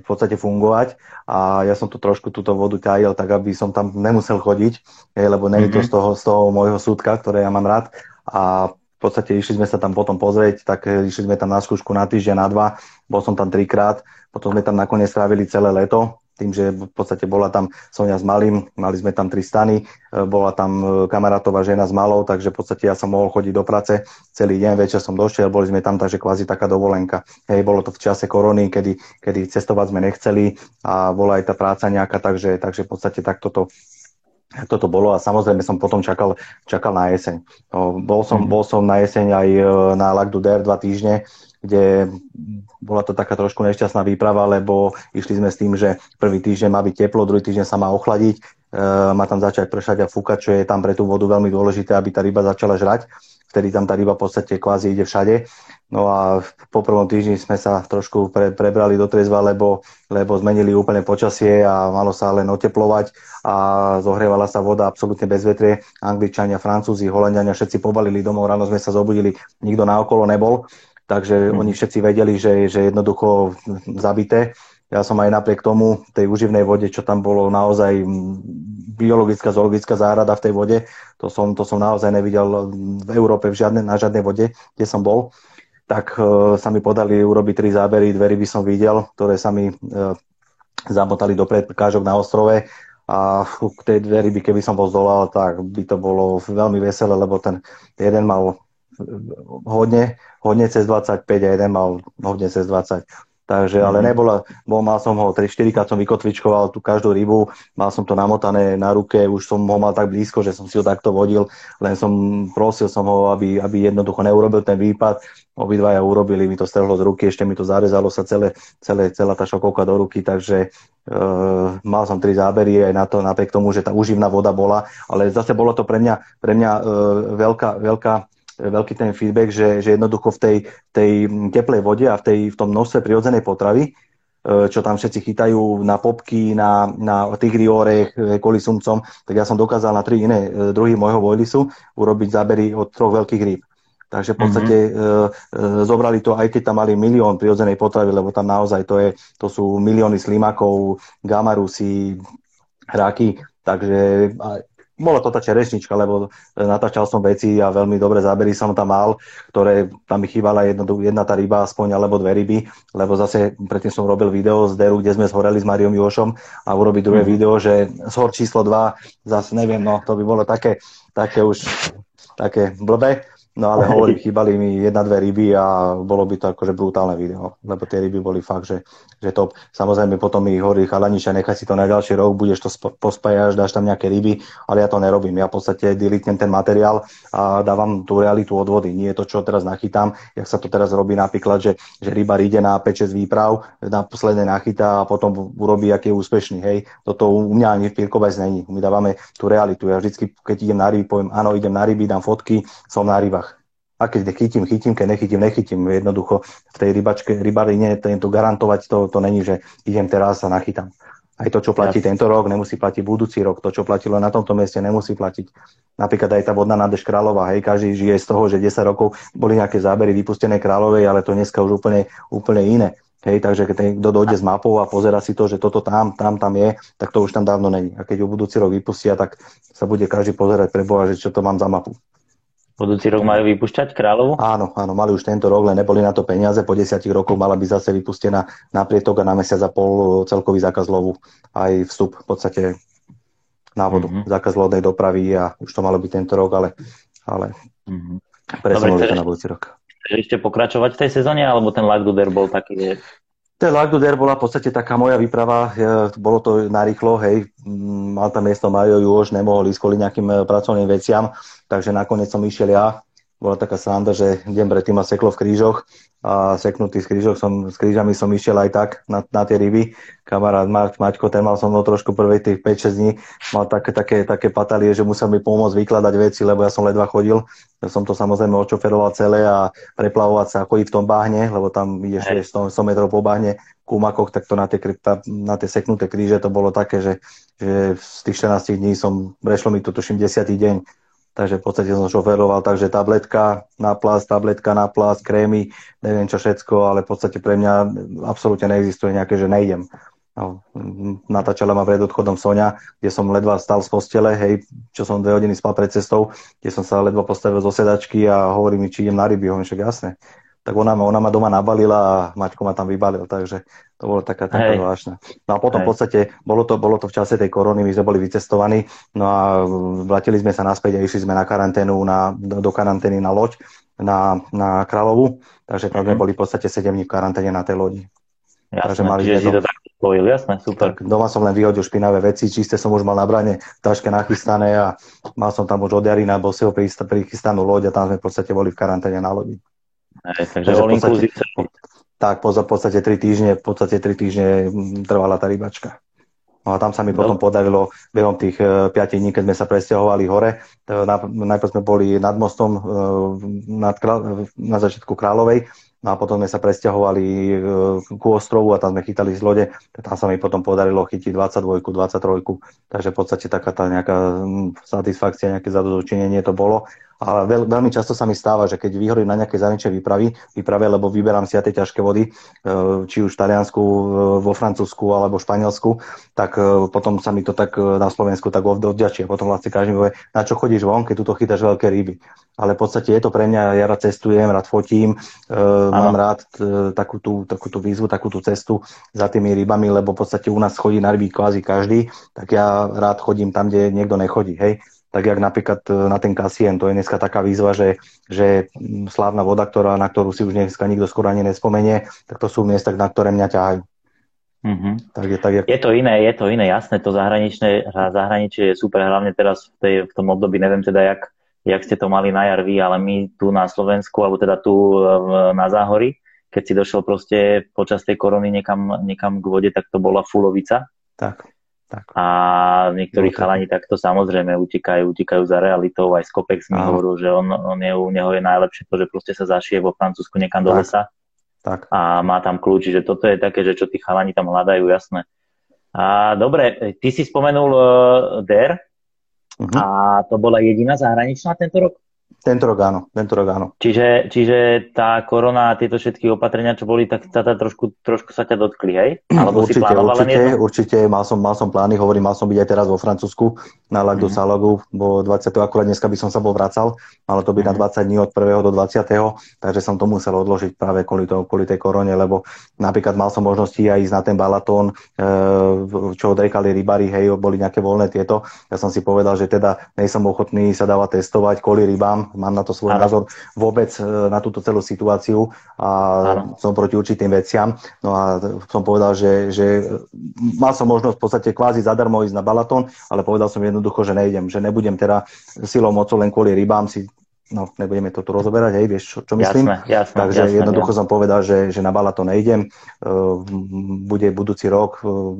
v podstate fungovať. A ja som to trošku túto vodu ťahil tak, aby som tam nemusel chodiť, hej, lebo to mm-hmm. z toho, z toho môjho súdka, ktoré ja mám rád. A v podstate išli sme sa tam potom pozrieť, tak išli sme tam na skúšku na týždeň, na dva, bol som tam trikrát, potom sme tam nakoniec strávili celé leto, tým, že v podstate bola tam Sonia s malým, mali sme tam tri stany, e, bola tam e, kamarátová žena s malou, takže v podstate ja som mohol chodiť do práce celý deň, večer som došiel, boli sme tam, takže kvázi taká dovolenka. Hej, bolo to v čase korony, kedy, kedy cestovať sme nechceli a bola aj tá práca nejaká, takže, takže v podstate takto to toto bolo a samozrejme som potom čakal, čakal na jeseň. Bol som, mm. bol som na jeseň aj e, na Lac du dva týždne, kde bola to taká trošku nešťastná výprava, lebo išli sme s tým, že prvý týždeň má byť teplo, druhý týždeň sa má ochladiť, e, má tam začať pršať a fúkať, čo je tam pre tú vodu veľmi dôležité, aby tá ryba začala žrať. Vtedy tam tá ryba v podstate kvázi ide všade. No a po prvom týždni sme sa trošku pre, prebrali do trezva, lebo, lebo zmenili úplne počasie a malo sa len oteplovať a zohrievala sa voda absolútne bez vetrie. Angličania, Francúzi, Holandiania všetci pobalili domov, ráno sme sa zobudili, nikto naokolo nebol takže mm. oni všetci vedeli, že, že jednoducho zabité. Ja som aj napriek tomu tej uživnej vode, čo tam bolo naozaj biologická, zoologická záhrada v tej vode, to som, to som naozaj nevidel v Európe v žiadne, na žiadnej vode, kde som bol, tak uh, sa mi podali urobiť tri zábery, dve by som videl, ktoré sa mi uh, zamotali do predkážok na ostrove a k tej dve ryby, keby som bol zdolal, tak by to bolo veľmi veselé, lebo ten jeden mal hodne, hodne cez 25 a jeden mal hodne cez 20. Takže, ale mhm. nebola, bol, mal som ho 3-4 krát som vykotvičkoval tú každú rybu, mal som to namotané na ruke, už som ho mal tak blízko, že som si ho takto vodil, len som prosil som ho, aby, aby jednoducho neurobil ten výpad. Obidvaja urobili, mi to strhlo z ruky, ešte mi to zarezalo sa celé, celé, celá tá šokovka do ruky, takže Uh, mal som tri zábery aj na to, napriek tomu, že tá uživná voda bola, ale zase bolo to pre mňa, pre mňa uh, veľká, veľká veľký ten feedback, že, že jednoducho v tej, tej teplej vode a v, tej, v tom množstve prirodzenej potravy, e, čo tam všetci chytajú na popky, na, na tigri orech, e, kvôli sumcom, tak ja som dokázal na tri iné e, druhy môjho vojlisu urobiť zábery od troch veľkých rýb. Takže v podstate mm-hmm. e, e, zobrali to, aj keď tam mali milión prirodzenej potravy, lebo tam naozaj to, je, to sú milióny slimakov, gamarusy, hráky, takže bola to tá čerešnička, lebo natáčal som veci a veľmi dobré zábery som tam mal, ktoré tam mi chýbala jedna, jedna tá ryba aspoň, alebo dve ryby, lebo zase predtým som robil video z Deru, kde sme zhoreli s Mariom Jošom a urobiť druhé mm. video, že zhor číslo 2, zase neviem, no to by bolo také, také už také blbé, No ale [LAUGHS] hovorím, chýbali mi jedna, dve ryby a bolo by to akože brutálne video, lebo tie ryby boli fakt, že, že top. Samozrejme potom mi hovorí chalaniča, nechaj si to na ďalší rok, budeš to pospájaš, dáš tam nejaké ryby, ale ja to nerobím. Ja v podstate delitnem ten materiál a dávam tú realitu od vody. Nie je to, čo teraz nachytám, jak sa to teraz robí napríklad, že, že ryba ide na 5-6 výprav, na posledné nachytá a potom urobí, aký je úspešný. Hej, toto u mňa ani v Pirkovec není. My dávame tú realitu. Ja vždycky, keď idem na ryby, poviem, áno, idem na ryby, dám fotky, som na rybách a keď nechytím, chytím, keď nechytím, nechytím. Jednoducho v tej rybačke, rybarine to garantovať, to, to není, že idem teraz a nachytám. Aj to, čo platí ja. tento rok, nemusí platiť budúci rok. To, čo platilo na tomto mieste, nemusí platiť. Napríklad aj tá vodná nádrž Kráľová. Hej, každý žije z toho, že 10 rokov boli nejaké zábery vypustené Kráľovej, ale to dneska už úplne, úplne iné. Hej, takže keď niekto dojde s mapou a pozera si to, že toto tam, tam, tam je, tak to už tam dávno není. A keď ju budúci rok vypustia, tak sa bude každý pozerať pre Boha, že čo to mám za mapu. Budúci rok majú vypušťať kráľovu? Áno, áno, mali už tento rok, len neboli na to peniaze. Po desiatich rokoch mala by zase vypustená na prietok a na mesiac a pol celkový zákaz lovu. Aj vstup v podstate na vodu. Mm-hmm. Zákaz lodnej dopravy a už to malo byť tento rok, ale, ale mm-hmm. presunuli to na budúci rok. Ešte pokračovať v tej sezóne, alebo ten Lagduder bol taký, že ten Lagduder bola v podstate taká moja výprava, bolo to narýchlo, hej, mal tam miesto Mario Juož, nemohol ísť kvôli nejakým e, pracovným veciam, takže nakoniec som išiel ja. Bola taká sranda, že deň predtým ma seklo v krížoch a seknutý s, krížok som, s krížami som išiel aj tak na, na tie ryby. Kamarát Mark, Maťko, ten mal som mnou trošku prvej tých 5-6 dní, mal také, také, také patalie, že musel mi pomôcť vykladať veci, lebo ja som ledva chodil. Ja som to samozrejme očoferoval celé a preplavovať sa ako i v tom bahne, lebo tam ideš 100, 100 metrov po bahne, kúmakoch, tak to na tie, na tie seknuté kríže to bolo také, že, že z tých 14 dní som, prešlo mi to tuším 10. deň, takže v podstate som šoferoval, takže tabletka na plás, tabletka na plás, krémy, neviem čo všetko, ale v podstate pre mňa absolútne neexistuje nejaké, že nejdem. No, natáčala ma pred odchodom Sonia, kde som ledva stal z postele, hej, čo som dve hodiny spal pred cestou, kde som sa ledva postavil zo sedačky a hovorí mi, či idem na ryby, hovorím, však jasné. Tak ona, ona ma doma nabalila a Maťko ma tam vybalil, takže to bolo taká, taká zvláštna. No a potom Hej. v podstate bolo to, bolo to v čase tej korony, my sme boli vycestovaní, no a vrátili sme sa naspäť a išli sme na karanténu, na, do karantény na loď, na, na Královu, takže tam sme mhm. boli v podstate 7 dní v karanténe na tej lodi. Jasné, takže mali čiže si to tak spojil, jasné, super. Tak doma som len vyhodil špinavé veci, čisté som už mal na brane, taške nachystané a mal som tam už od Jarina Bosého prichystanú loď a tam sme v podstate boli v karanténe na lodi. Hej, takže, all tak po, v podstate 3 týždne, v podstate 3 týždne trvala tá rybačka. No a tam sa mi no. potom podarilo behom tých 5 e, dní, keď sme sa presťahovali hore. Najprv sme boli nad mostom e, nad, na začiatku Kráľovej No a potom sme sa presťahovali e, ku ostrovu a tam sme chytali z lode. Tam sa mi potom podarilo chytiť 22, 23. Takže v podstate taká tá nejaká satisfakcia, nejaké zadozučinenie to bolo. Ale veľ, veľmi často sa mi stáva, že keď vyhorím na nejaké zahraničné výpravy, výprave, lebo vyberám si tie ťažké vody, e, či už v Taliansku, e, vo Francúzsku alebo v Španielsku, tak potom sa mi to tak na Slovensku tak odďačie. Potom vlastne každý povie, na čo chodíš von, keď tu chytáš veľké ryby ale v podstate je to pre mňa, ja rád cestujem, rád fotím, uh, mám rád takú, tú, takú tú výzvu, takú tú cestu za tými rybami, lebo v podstate u nás chodí na ryby kvázi každý, tak ja rád chodím tam, kde niekto nechodí, hej. Tak jak napríklad na ten kasien, to je dneska taká výzva, že, že slávna voda, ktorá, na ktorú si už dneska nikto skoro ani nespomenie, tak to sú miesta, na ktoré mňa ťahajú. Mm-hmm. Tak je, tak je... je to iné, je to iné, jasné, to zahraničné, zahraničie je super, hlavne teraz v, tej, v tom období, neviem teda, jak, jak ste to mali na jarvi, ale my tu na Slovensku, alebo teda tu na Záhori, keď si došiel proste počas tej korony niekam, niekam k vode, tak to bola fulovica. Tak, tak. A niektorí chalani takto samozrejme utekajú, utekajú za realitou, aj Skopex mi hovoril, že on, on je, u neho je najlepšie to, že proste sa zašije vo Francúzsku niekam do lesa tak. A má tam kľúč, že toto je také, že čo tí chalani tam hľadajú, jasné. A dobre, ty si spomenul uh, DER uh-huh. a to bola jediná zahraničná tento rok? Tento rok áno, tento rok áno. Čiže, čiže tá korona a tieto všetky opatrenia, čo boli, tak sa trošku, trošku sa ťa dotkli, hej? [CLEARS THROAT] Alebo určite, si určite, len určite, mal som, mal som plány, hovorím, mal som byť aj teraz vo Francúzsku na Lac mm-hmm. Salagu, bo 20. akurát dneska by som sa bol vracal, malo to byť mm-hmm. na 20 dní od 1. do 20. takže som to musel odložiť práve kvôli, to, kvôli tej korone, lebo napríklad mal som možnosti aj ísť na ten balatón, e, čo odrekali rybári, hej, boli nejaké voľné tieto. Ja som si povedal, že teda nejsem ochotný sa dávať testovať kvôli rybám, mám na to svoj ano. názor vôbec e, na túto celú situáciu a ano. som proti určitým veciam. No a som povedal, že, že mal som možnosť v podstate kvázi zadarmo ísť na Balatón, ale povedal som jednoducho, že nejdem, že nebudem teda silou mocou len kvôli rybám si no nebudeme to tu rozoberať, hej, vieš, čo, čo myslím. Jasné, jasné, Takže jasné, jednoducho jasné. som povedal, že, že na Balaton nejdem. Uh, bude budúci rok, uh,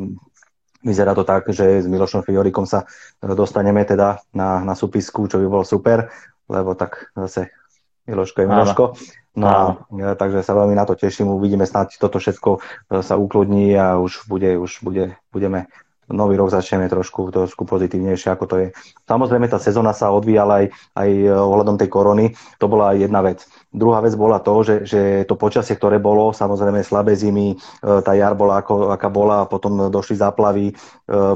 vyzerá to tak, že s Milošom Fiorikom sa dostaneme teda na, na súpisku, čo by bolo super lebo tak zase Miloško je Miloško. No a ja, takže sa veľmi na to teším, uvidíme snáď toto všetko e, sa ukludní a už bude, už bude, budeme nový rok začneme trošku, trošku pozitívnejšie, ako to je. Samozrejme, tá sezóna sa odvíjala aj, aj e, ohľadom tej korony. To bola jedna vec. Druhá vec bola to, že, že to počasie, ktoré bolo, samozrejme slabé zimy, e, tá jar bola ako, aká bola, potom došli záplavy, e,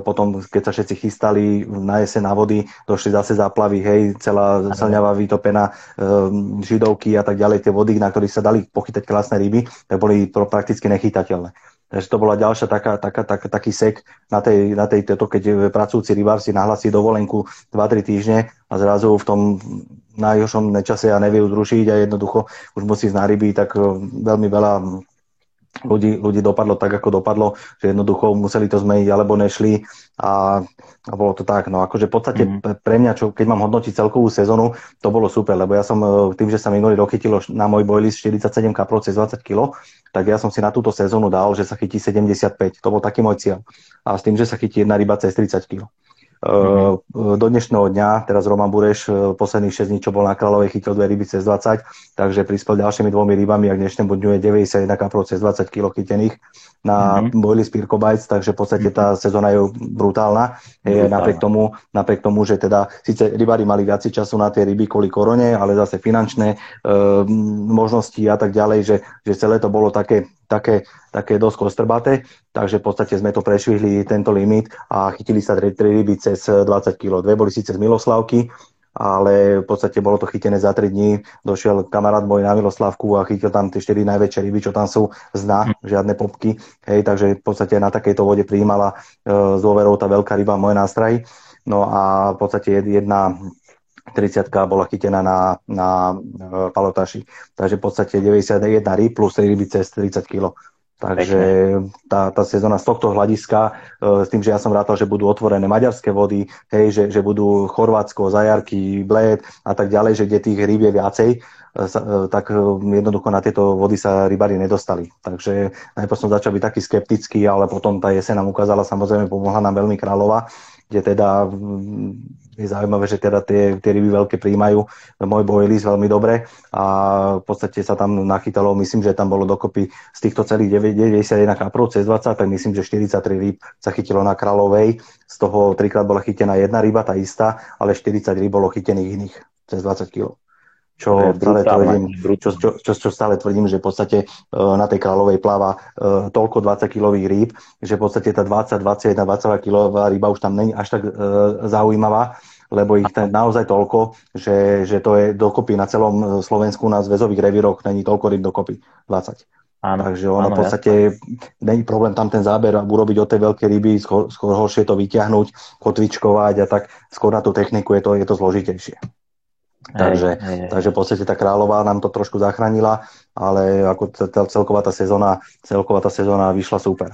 potom keď sa všetci chystali na jeseň na vody, došli zase záplavy, hej, celá slňava vytopená, židovky a tak ďalej, tie vody, na ktorých sa dali pochytať krásne ryby, tak boli prakticky nechytateľné. Takže to bola ďalšia taká, taká, tak, taký sek na tej, na tej to, keď pracujúci rybár si nahlasí dovolenku 2-3 týždne a zrazu v tom najhoršom čase a nevie zrušiť a jednoducho už musí ísť na ryby, tak eh, veľmi veľa ľudí, ľudí dopadlo tak, ako dopadlo, že jednoducho museli to zmeniť alebo nešli a, a bolo to tak. No akože v podstate mm-hmm. pre mňa, čo, keď mám hodnotiť celkovú sezónu, to bolo super, lebo ja som e, tým, že sa minulý rok chytilo na môj bojlist 47 kapro cez 20 kg, tak ja som si na túto sezónu dal, že sa chytí 75. To bol taký môj cieľ. A s tým, že sa chytí jedna ryba cez 30 kg. Mm-hmm. Do dnešného dňa, teraz Roman Bureš, e, posledných 6 dní, čo bol na Kráľovej, chytil dve ryby cez 20, takže prispel ďalšími dvomi rybami a k dnešnému dňu je 91 kaprov cez 20 kg chytených na mm-hmm. Boily Spirko Bites, takže v podstate tá sezóna je brutálna. Je, napriek, tomu, napriek tomu, že teda síce rybári mali viac času na tie ryby kvôli korone, ale zase finančné e, možnosti a tak ďalej, že, že celé to bolo také, také, také dosť kostrbaté, takže v podstate sme to prešvihli tento limit a chytili sa tri, tri ryby cez 20 kg. Dve boli síce z Miloslavky, ale v podstate bolo to chytené za 3 dní. Došiel kamarát môj na Miloslavku a chytil tam tie 4 najväčšie ryby, čo tam sú z dna, hm. žiadne popky. Hej, takže v podstate na takejto vode prijímala e, z dôverou tá veľká ryba moje nástraj. No a v podstate jedna 30 bola chytená na, na e, palotaši. Takže v podstate 91 ryb plus 3 ryby cez 30 kg. Takže tá, tá sezóna z tohto hľadiska, e, s tým, že ja som rátal, že budú otvorené maďarské vody, hej, že, že budú Chorvátsko, Zajarky, Bled a tak ďalej, že kde tých rýb je viacej, e, e, tak jednoducho na tieto vody sa rybári nedostali. Takže najprv som začal byť taký skeptický, ale potom tá jeseň nám ukázala, samozrejme pomohla nám veľmi Kráľova, kde teda je zaujímavé, že teda tie, tie ryby veľké príjmajú môj bojlis veľmi dobre a v podstate sa tam nachytalo, myslím, že tam bolo dokopy z týchto celých 91 kaprov cez 20, tak myslím, že 43 ryb sa chytilo na Kráľovej, z toho trikrát bola chytená jedna ryba, tá istá, ale 40 ryb bolo chytených iných cez 20 kg čo stále, tvrdím, čo, čo, čo, čo stále tvrdím, že v podstate uh, na tej kráľovej pláva uh, toľko 20-kilových rýb, že v podstate tá 20, 21, 22 kilová ryba už tam není až tak uh, zaujímavá, lebo ich tam naozaj toľko, že, že to je dokopy na celom Slovensku na zväzových revíroch není toľko ryb dokopy 20. Áno, Takže ono áno, v podstate není problém tam ten záber urobiť od tej veľkej ryby, skôr, skôr horšie to vyťahnuť, kotvičkovať a tak skôr na tú techniku je to, je to zložitejšie. Takže, hej, hej. takže v podstate tá kráľová nám to trošku zachránila, ale ako celková tá sezóna, celková tá sezóna vyšla super.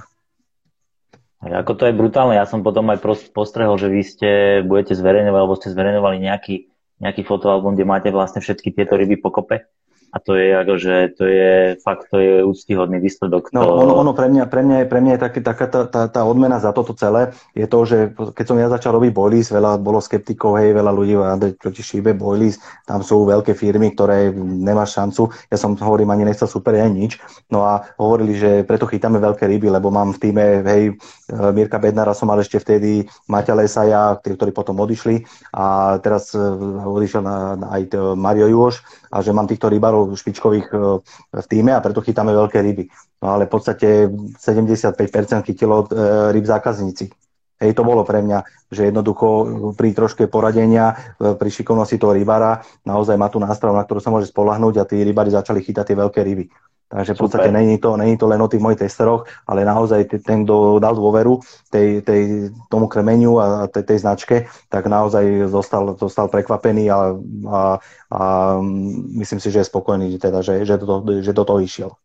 Ako to je brutálne, ja som potom aj postrehol, že vy ste budete zverejňovať, alebo ste zverejňovali nejaký, nejaký fotoalbum, kde máte vlastne všetky tieto ryby pokope a to je akože, to je fakt, to je úctyhodný výsledok. No, to... ono, ono pre mňa, pre mňa je, pre mňa je taký, taká tá, tá, tá, odmena za toto celé, je to, že keď som ja začal robiť boilies, veľa bolo skeptikov, hej, veľa ľudí proti šíbe boilies, tam sú veľké firmy, ktoré nemá šancu. Ja som hovorím, ani nechcel super ani nič. No a hovorili, že preto chytáme veľké ryby, lebo mám v týme, hej, Mirka Bednara som mal ešte vtedy, Maťa Lesaja, tí, ktorí potom odišli a teraz eh, odišiel na, na aj Mario Juoš a že mám týchto rybárov špičkových e, v týme a preto chytáme veľké ryby. No ale v podstate 75% chytilo e, ryb zákazníci. Hej, to bolo pre mňa, že jednoducho pri troške poradenia, e, pri šikovnosti toho rybára, naozaj má tu nástrav, na ktorú sa môže spolahnúť a tí rybári začali chytať tie veľké ryby. Takže v podstate není to, není to len o tých mojich testeroch, ale naozaj ten, kto dal dôveru tej, tej, tomu kremeniu a tej, tej značke, tak naozaj zostal, zostal prekvapený a, a, a myslím si, že je spokojný, teda, že, že, do, že do toho išiel.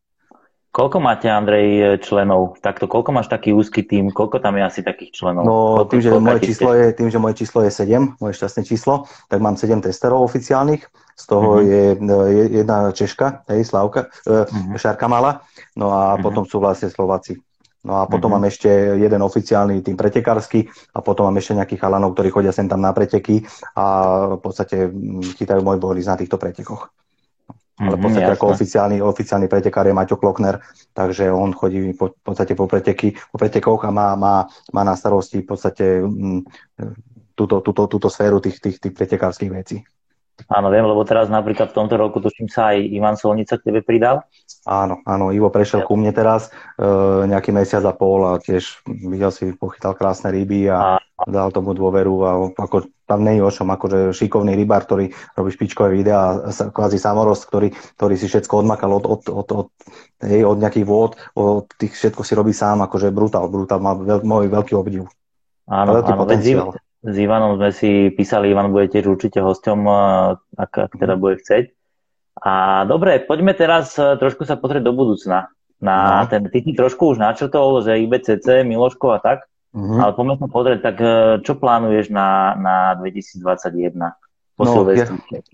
Koľko máte, Andrej, členov? Takto, koľko máš taký úzky tým? Koľko tam je asi takých členov? No, koľko, tým, že moje číslo je, tým, že moje číslo je 7, moje šťastné číslo, tak mám 7 testerov oficiálnych z toho mm-hmm. je, jedna Češka, hej, Slavka, mm-hmm. Šarka mala, no a mm-hmm. potom sú vlastne Slováci. No a potom mm-hmm. mám ešte jeden oficiálny tým pretekársky a potom mám ešte nejakých chalanov, ktorí chodia sem tam na preteky a v podstate mm, chytajú môj bojlis na týchto pretekoch. Ale v podstate mm, ako oficiálny, oficiálny pretekár je Maťo Klokner, takže on chodí po, v podstate po, preteky, po pretekoch a má, má, má na starosti v podstate m, mm, túto, túto, túto sféru tých, tých, tých pretekárskych vecí. Áno, viem, lebo teraz napríklad v tomto roku tuším sa aj Ivan Solnica k tebe pridal. Áno, áno, Ivo prešiel ja. ku mne teraz e, nejaký mesiac a pol a tiež videl si, pochytal krásne ryby a, a dal tomu dôveru a ako tam je o čom, akože šikovný rybár, ktorý robí špičkové videá, kvázi samorost, ktorý, ktorý si všetko odmakal od, od, od, od, hej, od nejakých vôd, od tých všetko si robí sám, akože brutál, brutál, má veľ, môj veľký obdiv. Áno, veľký áno, potenciál s Ivanom sme si písali, Ivan bude tiež určite hosťom, ak, ak teda bude chceť. A dobre, poďme teraz e, trošku sa pozrieť do budúcna. Na no. ten, ty si trošku už načrtol, že IBCC, Miloško a tak, mm-hmm. ale poďme sa pozrieť, tak e, čo plánuješ na, na 2021? no, ja,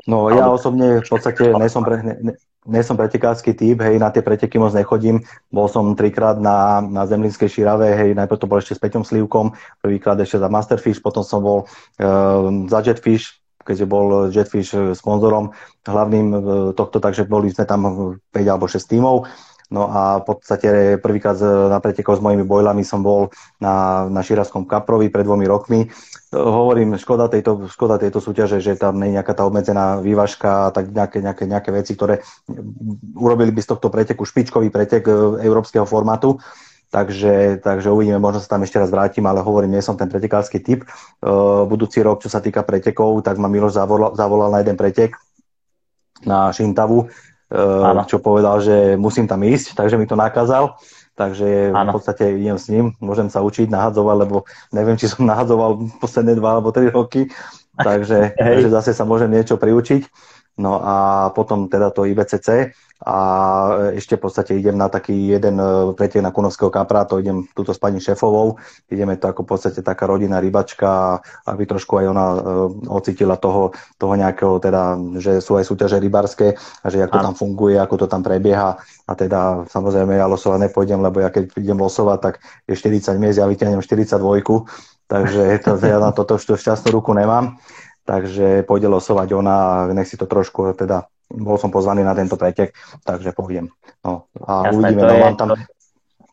no ja osobne v podstate nesom, pre, ne, nie som pretekársky typ, hej, na tie preteky moc nechodím. Bol som trikrát na, na Zemlínskej širave, hej, najprv to bol ešte s Peťom Slivkom, prvýkrát ešte za Masterfish, potom som bol uh, za Jetfish, keďže bol Jetfish sponzorom hlavným uh, tohto, takže boli sme tam 5 alebo 6 tímov. No a v podstate prvýkrát na pretekov s mojimi bojlami som bol na, na Širavskom Kaprovi pred dvomi rokmi. Hovorím, škoda tejto, škoda tejto súťaže, že tam nie je nejaká tá obmedzená vývažka a tak nejaké, nejaké, nejaké veci, ktoré urobili by z tohto preteku špičkový pretek e, európskeho formátu. Takže, takže uvidíme, možno sa tam ešte raz vrátim, ale hovorím, nie som ten pretekársky typ. Uh, budúci rok, čo sa týka pretekov, tak ma Miloš zavolal, zavolal na jeden pretek na Šintavu ano. čo povedal, že musím tam ísť, takže mi to nakázal. Takže ano. v podstate idem s ním, môžem sa učiť nahadzovať, lebo neviem, či som [LAUGHS] nahadzoval posledné dva alebo tri roky, takže, takže zase sa môžem niečo priučiť. No a potom teda to IBCC a ešte v podstate idem na taký jeden e, pretek na Kunovského kapra, to idem túto s pani šéfovou, ideme to ako v podstate taká rodina rybačka, aby trošku aj ona uh, ocitila toho, toho nejakého, teda, že sú aj súťaže rybarské a že ako to tam funguje, ako to tam prebieha. A teda samozrejme ja losovať nepôjdem, lebo ja keď idem losovať, tak je 40 miest, ja vyťahnem 42, takže to, ja na toto šťastnú ruku nemám takže pôjde losovať ona a nech si to trošku, teda bol som pozvaný na tento pretek, takže pôjdem. No, a Jasné, uvidíme, no, mám tam,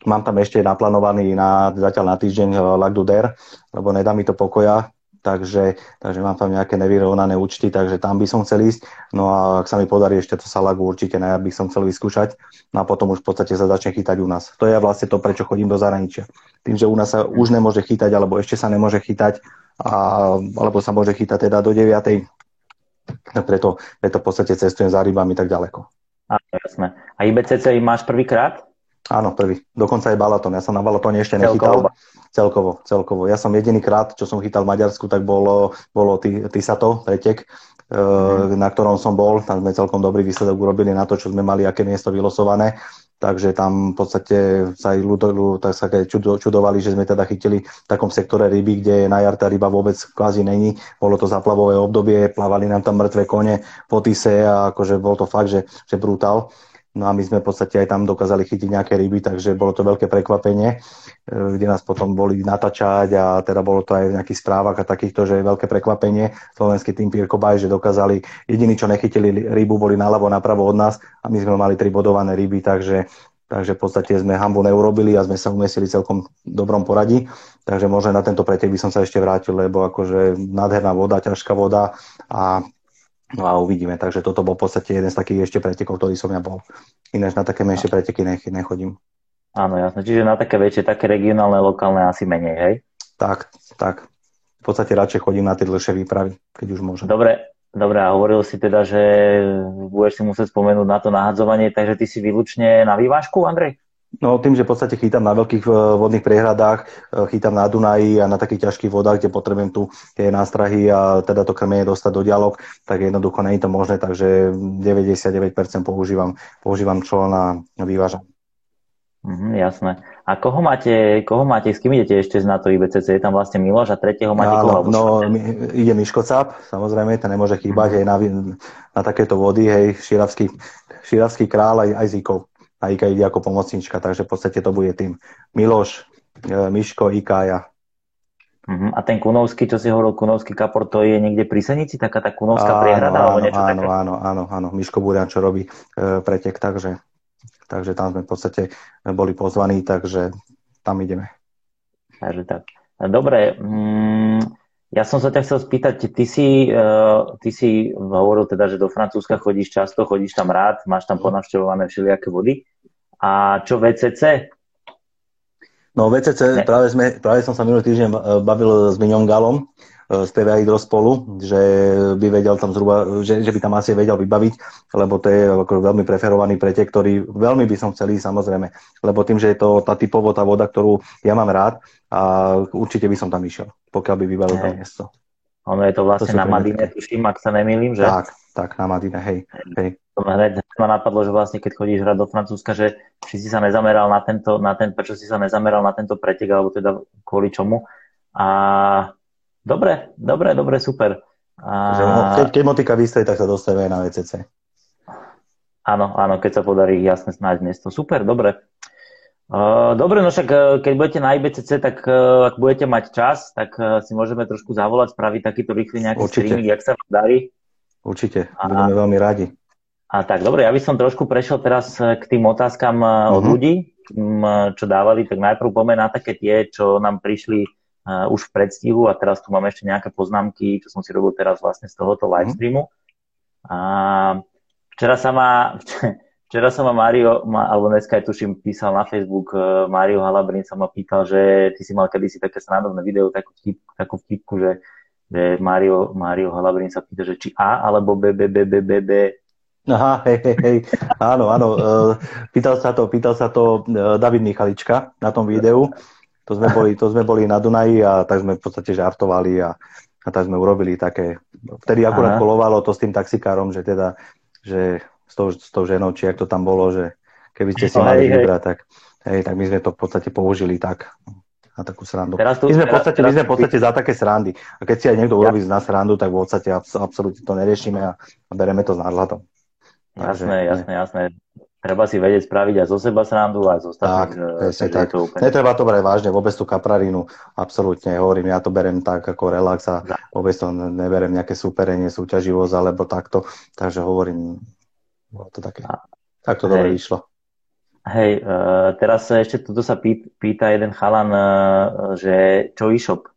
mám tam ešte naplánovaný na, zatiaľ na týždeň eh, Lac Der, lebo nedá mi to pokoja, takže, takže mám tam nejaké nevyrovnané účty, takže tam by som chcel ísť. No a ak sa mi podarí ešte to Salagu, určite ne, by som chcel vyskúšať. No a potom už v podstate sa začne chytať u nás. To je vlastne to, prečo chodím do zahraničia. Tým, že u nás sa už nemôže chytať, alebo ešte sa nemôže chytať, a, alebo sa môže chytať teda do 9. Preto, preto v podstate cestujem za rybami tak ďaleko. Áno, jasné. A IBCC máš prvýkrát? Áno, prvý. Dokonca aj balaton. Ja som na balatone ešte nechytal. Celkovo, celkovo. Ja som jediný krát, čo som chytal v Maďarsku, tak bolo, bolo Tisato, pretek, mm. na ktorom som bol. Tam sme celkom dobrý výsledok urobili na to, čo sme mali, aké miesto vylosované. Takže tam v podstate sa aj ľudo, tak sa čudovali, že sme teda chytili v takom sektore ryby, kde na jar tá ryba vôbec kvázi není. Bolo to zaplavové obdobie, plávali nám tam mŕtve kone po tise a akože bol to fakt, že, že brutál. No a my sme v podstate aj tam dokázali chytiť nejaké ryby, takže bolo to veľké prekvapenie, e, kde nás potom boli natáčať a teda bolo to aj v nejakých správach a takýchto, že je veľké prekvapenie. Slovenský tým Pirko že dokázali, jediní, čo nechytili rybu, boli naľavo, napravo od nás a my sme mali tri bodované ryby, takže Takže v podstate sme hambu neurobili a sme sa umestili celkom dobrom poradí. Takže možno na tento pretek by som sa ešte vrátil, lebo akože nádherná voda, ťažká voda a No a uvidíme. Takže toto bol v podstate jeden z takých ešte pretekov, ktorý som ja bol. Ináč na také menšie preteky nech, nechodím. Áno, jasné. Čiže na také väčšie, také regionálne, lokálne asi menej, hej? Tak, tak. V podstate radšej chodím na tie dlhšie výpravy, keď už môžem. Dobre, dobre, a hovoril si teda, že budeš si musieť spomenúť na to nahadzovanie, takže ty si výlučne na vývážku, Andrej? No tým, že v podstate chytám na veľkých eh, vodných priehradách, eh, chytám na Dunaji a na takých ťažkých vodách, kde potrebujem tu tie nástrahy a teda to krmenie dostať do dialog, tak jednoducho nie je to možné, takže 99% používam, používam čo na vývaža. Mm, jasné. A koho máte, koho máte, s kým idete ešte na to IBCC? Je tam vlastne Miloš a tretieho máte Áno, koho? No, ide Miško Cap, samozrejme, ten nemôže chýbať aj na, na takéto vody, hej, širavský, širavský král aj, aj Zikov a Ika ide ako pomocnička, takže v podstate to bude tým Miloš, e, Miško, Ika a ja. Uh-huh. A ten Kunovský, čo si hovoril, Kunovský kapor, to je niekde pri Senici, taká tá Kunovská priehrada áno, alebo niečo áno, také? Áno, áno, áno, Miško Burian, čo robí e, pretek, takže, takže tam sme v podstate boli pozvaní, takže tam ideme. Takže tak. Dobre, mm, ja som sa ťa chcel spýtať, ty si, uh, ty si hovoril teda, že do Francúzska chodíš často, chodíš tam rád, máš tam ponavštevované všelijaké vody. A čo VCC? No VCC, práve, sme, práve som sa minulý týždeň eh, bavil s Miňom Galom eh, z PVA Hydro spolu, že by vedel tam zhruba, že, že by tam asi vedel vybaviť, lebo to je ako veľmi preferovaný pretek, ktorý veľmi by som chcel ísť samozrejme, lebo tým, že je to tá typovo tá voda, ktorú ja mám rád a určite by som tam išiel pokiaľ by vybavil to miesto. Ono je to vlastne to na Madine, tuším, ak sa nemýlim, že? Tak, tak, na Madine, hej. hej. To hneď ma napadlo, že vlastne keď chodíš hrať do Francúzska, že či si sa nezameral na tento, na ten, prečo si sa nezameral na tento pretek, alebo teda kvôli čomu. A dobre, dobre, dobre, super. A... Keď, keď motika vystojí, tak sa dostavia aj na VCC. Áno, áno, keď sa podarí jasne snáď miesto. Super, dobre. Dobre, no však e, keď budete na IBCC, tak e, ak budete mať čas, tak si môžeme trošku zavolať, spraviť takýto rýchly nejaký Určite. streaming, jak sa vám darí. Určite, budeme a, veľmi radi. A tak, dobre, ja by som trošku prešiel teraz k tým otázkam uh-huh. od mhm. ľudí, čo dávali, tak najprv poďme na také tie, čo nám prišli uh, už v predstihu a teraz tu mám ešte nejaké poznámky, čo som si robil teraz vlastne z tohoto live streamu. A včera sa ma, [LAUGHS] Včera sa ma Mario, ma, alebo dneska aj tuším, písal na Facebook, uh, Mario Halabrin sa ma pýtal, že ty si mal kedysi také srandovné video, takú, vtip, takú vtipku, že, že Mario, Mario Halabrin sa pýta, že či A alebo B, B, B, B, B, B. Aha, hej, hej, hej. Áno, áno. Uh, pýtal sa to, pýtal sa to uh, David Michalička na tom videu. To sme boli, to sme boli na Dunaji a tak sme v podstate žartovali a, a tak sme urobili také... Vtedy akurát Aha. kolovalo to s tým taxikárom, že teda, že s tou, s tou ženou, či ak to tam bolo, že keby ste si no, mali vybrať, tak, hej, tak my sme to v podstate použili tak na takú srandu. Teraz tu, my, sme v podstate, teraz, my sme v podstate za také srandy. A keď si aj niekto ja. urobí z nás srandu, tak v podstate absolútne to neriešime a, bereme to s nadhľadom. Jasné, jasné, jasné. Treba si vedieť spraviť aj zo seba srandu, aj zo ostatných. Tak, tak. To úplne... Netreba to brať vážne, vôbec tú kaprarinu, absolútne, hovorím, ja to berem tak ako relax a vôbec to neberem nejaké superenie, súťaživosť alebo takto, takže hovorím, bolo to také. A, tak to dobre vyšlo. Hej, uh, teraz ešte tuto sa pýta jeden chalan, uh, že čo e-shop?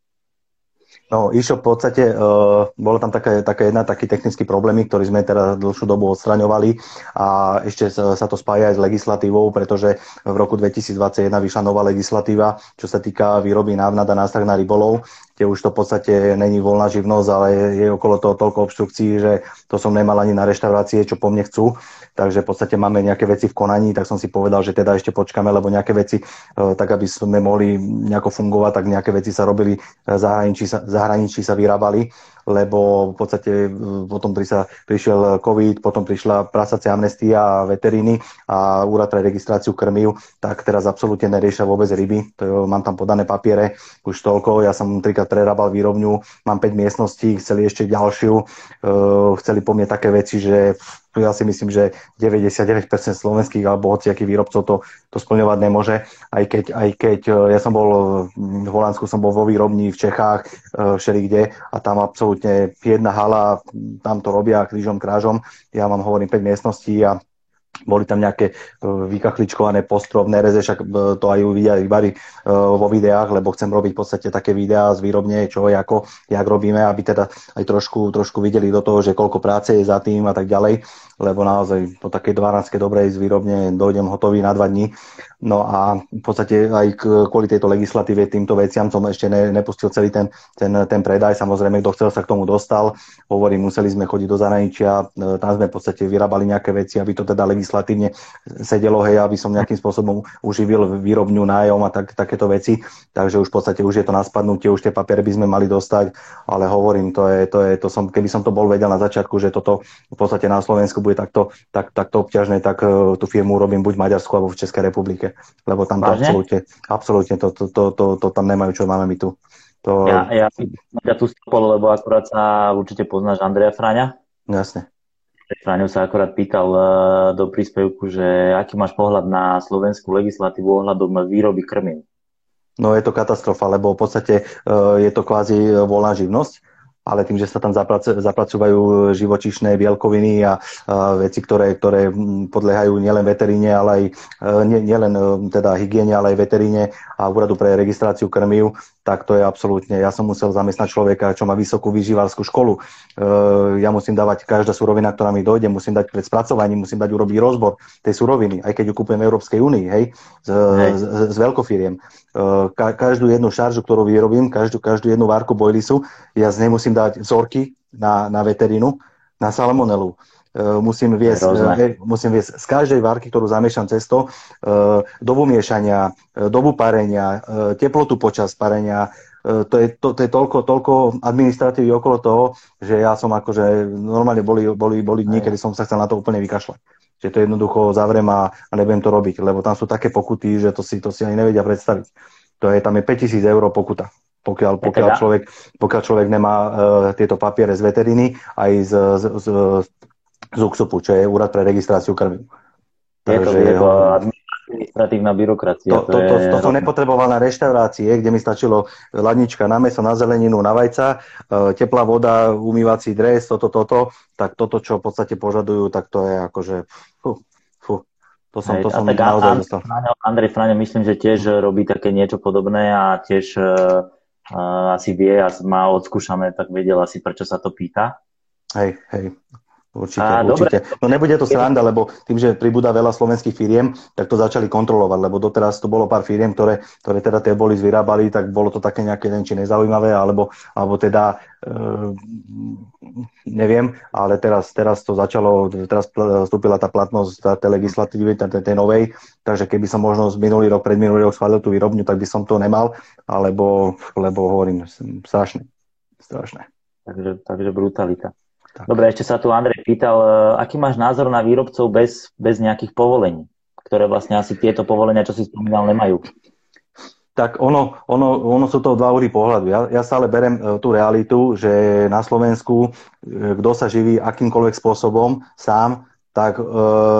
No, e-shop v podstate, uh, bolo tam také, také jedna taký technický problémy, ktorý sme teda dlhšiu dobu odstraňovali a ešte sa, to spája aj s legislatívou, pretože v roku 2021 vyšla nová legislatíva, čo sa týka výroby návnad a nástrah na rybolov, kde už to v podstate není voľná živnosť, ale je okolo toho toľko obštrukcií, že to som nemal ani na reštaurácie, čo po mne chcú. Takže v podstate máme nejaké veci v konaní, tak som si povedal, že teda ešte počkáme, lebo nejaké veci, e, tak aby sme mohli nejako fungovať, tak nejaké veci sa robili, zahraničí sa, zahraničí sa vyrábali lebo v podstate potom sa prišiel COVID, potom prišla prasacia amnestia a veteríny a úrad pre registráciu krmiv, tak teraz absolútne neriešia vôbec ryby. To je, mám tam podané papiere, už toľko. Ja som trikrát prerábal výrobňu, mám 5 miestností, chceli ešte ďalšiu. Uh, chceli po mne také veci, že ja si myslím, že 99% slovenských alebo hociakých výrobcov to, to splňovať nemôže. Aj keď, aj keď e, ja som bol v Holandsku, som bol vo výrobni v Čechách, e, všelikde a tam absolútne jedna hala, tam to robia krížom krážom. Ja mám hovorím 5 miestností a boli tam nejaké e, vykachličkované postrovné reze, však to aj uvidia Ibari vo videách, lebo chcem robiť v podstate také videá z výrobne, čo, ako, jak robíme, aby teda aj trošku, trošku videli do toho, že koľko práce je za tým a tak ďalej lebo naozaj po takej 12 dobrej z výrobne dojdem hotový na dva dní. No a v podstate aj kvôli tejto legislatíve týmto veciam som ešte ne, nepustil celý ten, ten, ten predaj. Samozrejme, kto chcel sa k tomu dostal. Hovorím, museli sme chodiť do zahraničia, e, tam sme v podstate vyrábali nejaké veci, aby to teda legislatívne sedelo, hej, aby som nejakým spôsobom uživil výrobňu, nájom a tak, takéto veci. Takže už v podstate už je to na spadnutie, už tie papiere by sme mali dostať, ale hovorím, to je, to je, to som, keby som to bol vedel na začiatku, že toto v podstate na Slovensku bude takto, tak, takto obťažné, tak uh, tú firmu robím buď v Maďarsku alebo v Českej republike, lebo tam to absolútne, absolútne to, to, to, to, to, tam nemajú, čo máme my tu. To... Ja, ja ja tu stopol, lebo akurát sa určite poznáš Andreja Fráňa. Jasne. Fráňo sa akorát pýtal uh, do príspevku, že aký máš pohľad na slovenskú legislatívu ohľadom výroby krmiv. No je to katastrofa, lebo v podstate uh, je to kvázi voľná živnosť ale tým, že sa tam zapracovajú živočišné bielkoviny a, a veci, ktoré, ktoré podliehajú nielen veteríne, ale aj e, nie, nielen e, teda hygiene, ale aj veteríne a úradu pre registráciu krmiv, tak to je absolútne, ja som musel zamestnať človeka, čo má vysokú vyživárskú školu. E, ja musím dávať každá surovina, ktorá mi dojde, musím dať pred spracovaním, musím dať urobiť rozbor tej suroviny, aj keď ju kúpujem v Európskej únii, hej, z, hej. z, z veľkofíriem. E, ka, každú jednu šaržu, ktorú vyrobím, každú, každú jednu várku bojlisu, ja z nej musím dať vzorky na, na veterínu, na salmonelu musím viesť, e, musím viesť z každej várky, ktorú zamiešam cesto, dobu miešania, dobu parenia, teplotu počas parenia, to je, to, to je toľko, toľko administratívy okolo toho, že ja som akože normálne boli, boli, boli dní, kedy som sa chcel na to úplne vykašľať. Že to jednoducho zavrem a, a nebudem to robiť, lebo tam sú také pokuty, že to si, to si ani nevedia predstaviť. To je, tam je 5000 eur pokuta pokiaľ, pokiaľ, človek, pokiaľ človek nemá uh, tieto papiere z veteriny aj z, z, z, z UXUPu, čo je Úrad pre registráciu krvi. Je to, je to administratívna byrokracia. To, to, to, to, to som nepotreboval na reštaurácie, kde mi stačilo ladnička na meso, na zeleninu, na vajca, uh, teplá voda, umývací dres, toto, toto, tak toto, čo v podstate požadujú, tak to je akože, fú, fú. To som, Hej, to som naozaj dostal. Andrej Fraňo myslím, že tiež robí také niečo podobné a tiež uh, asi vie a má odskúšané, tak vedel asi, prečo sa to pýta. Hej, hej. Určite, a, určite. Dobre. No nebude to sranda, lebo tým, že pribúda veľa slovenských firiem, tak to začali kontrolovať, lebo doteraz to bolo pár firiem, ktoré, ktoré teda tie boli vyrábali, tak bolo to také nejaké, neviem, či nezaujímavé, alebo, alebo teda e, neviem, ale teraz, teraz to začalo, teraz vstúpila tá platnosť tej legislatívy, tej, tej novej, takže keby som možno z minulý rok, pred minulý rok schválil tú výrobňu, tak by som to nemal, alebo, lebo hovorím, strašné, strašné. Takže, takže brutalita. Tak. Dobre, ešte sa tu Andrej pýtal, e, aký máš názor na výrobcov bez, bez nejakých povolení, ktoré vlastne asi tieto povolenia, čo si spomínal, nemajú? Tak ono, ono, ono sú to dva úry pohľadu. Ja, ja stále berem e, tú realitu, že na Slovensku, e, kto sa živí akýmkoľvek spôsobom sám, tak uh,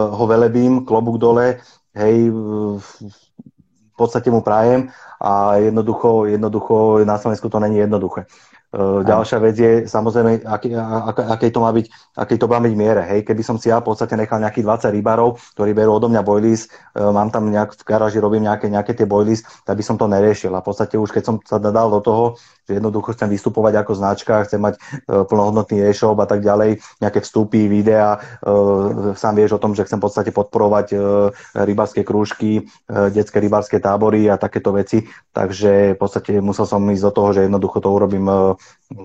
ho velebím, klobúk dole, hej, v podstate mu prajem a jednoducho, jednoducho na Slovensku to není jednoduché. Uh, ďalšia vec je samozrejme, aký, ak, aký, to má byť, aký to má byť miere. Hej? Keby som si ja v podstate nechal nejakých 20 rybárov, ktorí berú odo mňa boilies, uh, mám tam nejak v garáži, robím nejaké, nejaké tie boilies, tak by som to neriešil. A v podstate už keď som sa dal do toho, že jednoducho chcem vystupovať ako značka, chcem mať uh, plnohodnotný e-shop a tak ďalej, nejaké vstupy, videa, uh, sám vieš o tom, že chcem v podstate podporovať uh, rybárske krúžky, detské rybárske tábory a takéto veci, takže v podstate musel som ísť do toho, že jednoducho to urobím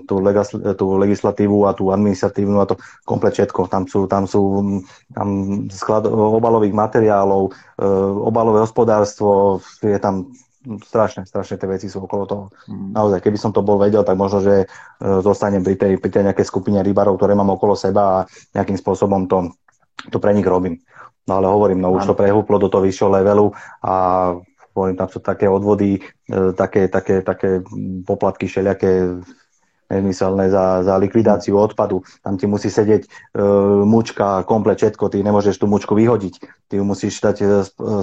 tú, legisl- tú legislatívu a tú administratívnu a to komplet všetko. Tam sú, tam sú tam sklad obalových materiálov, obalové hospodárstvo, je tam strašné, strašné tie veci sú okolo toho. Mm. Naozaj, keby som to bol vedel, tak možno, že e, zostanem pri tej, pri tej nejakej skupine rybárov, ktoré mám okolo seba a nejakým spôsobom to, to pre nich robím. No ale hovorím, no už to prehúplo do toho vyššieho levelu a hovorím, tam sú také odvody, e, také, také, také poplatky všelijaké nezmyselné za, za likvidáciu odpadu. Tam ti musí sedieť e, mučka, komplet všetko, ty nemôžeš tú mučku vyhodiť. Ty ju musíš dať e,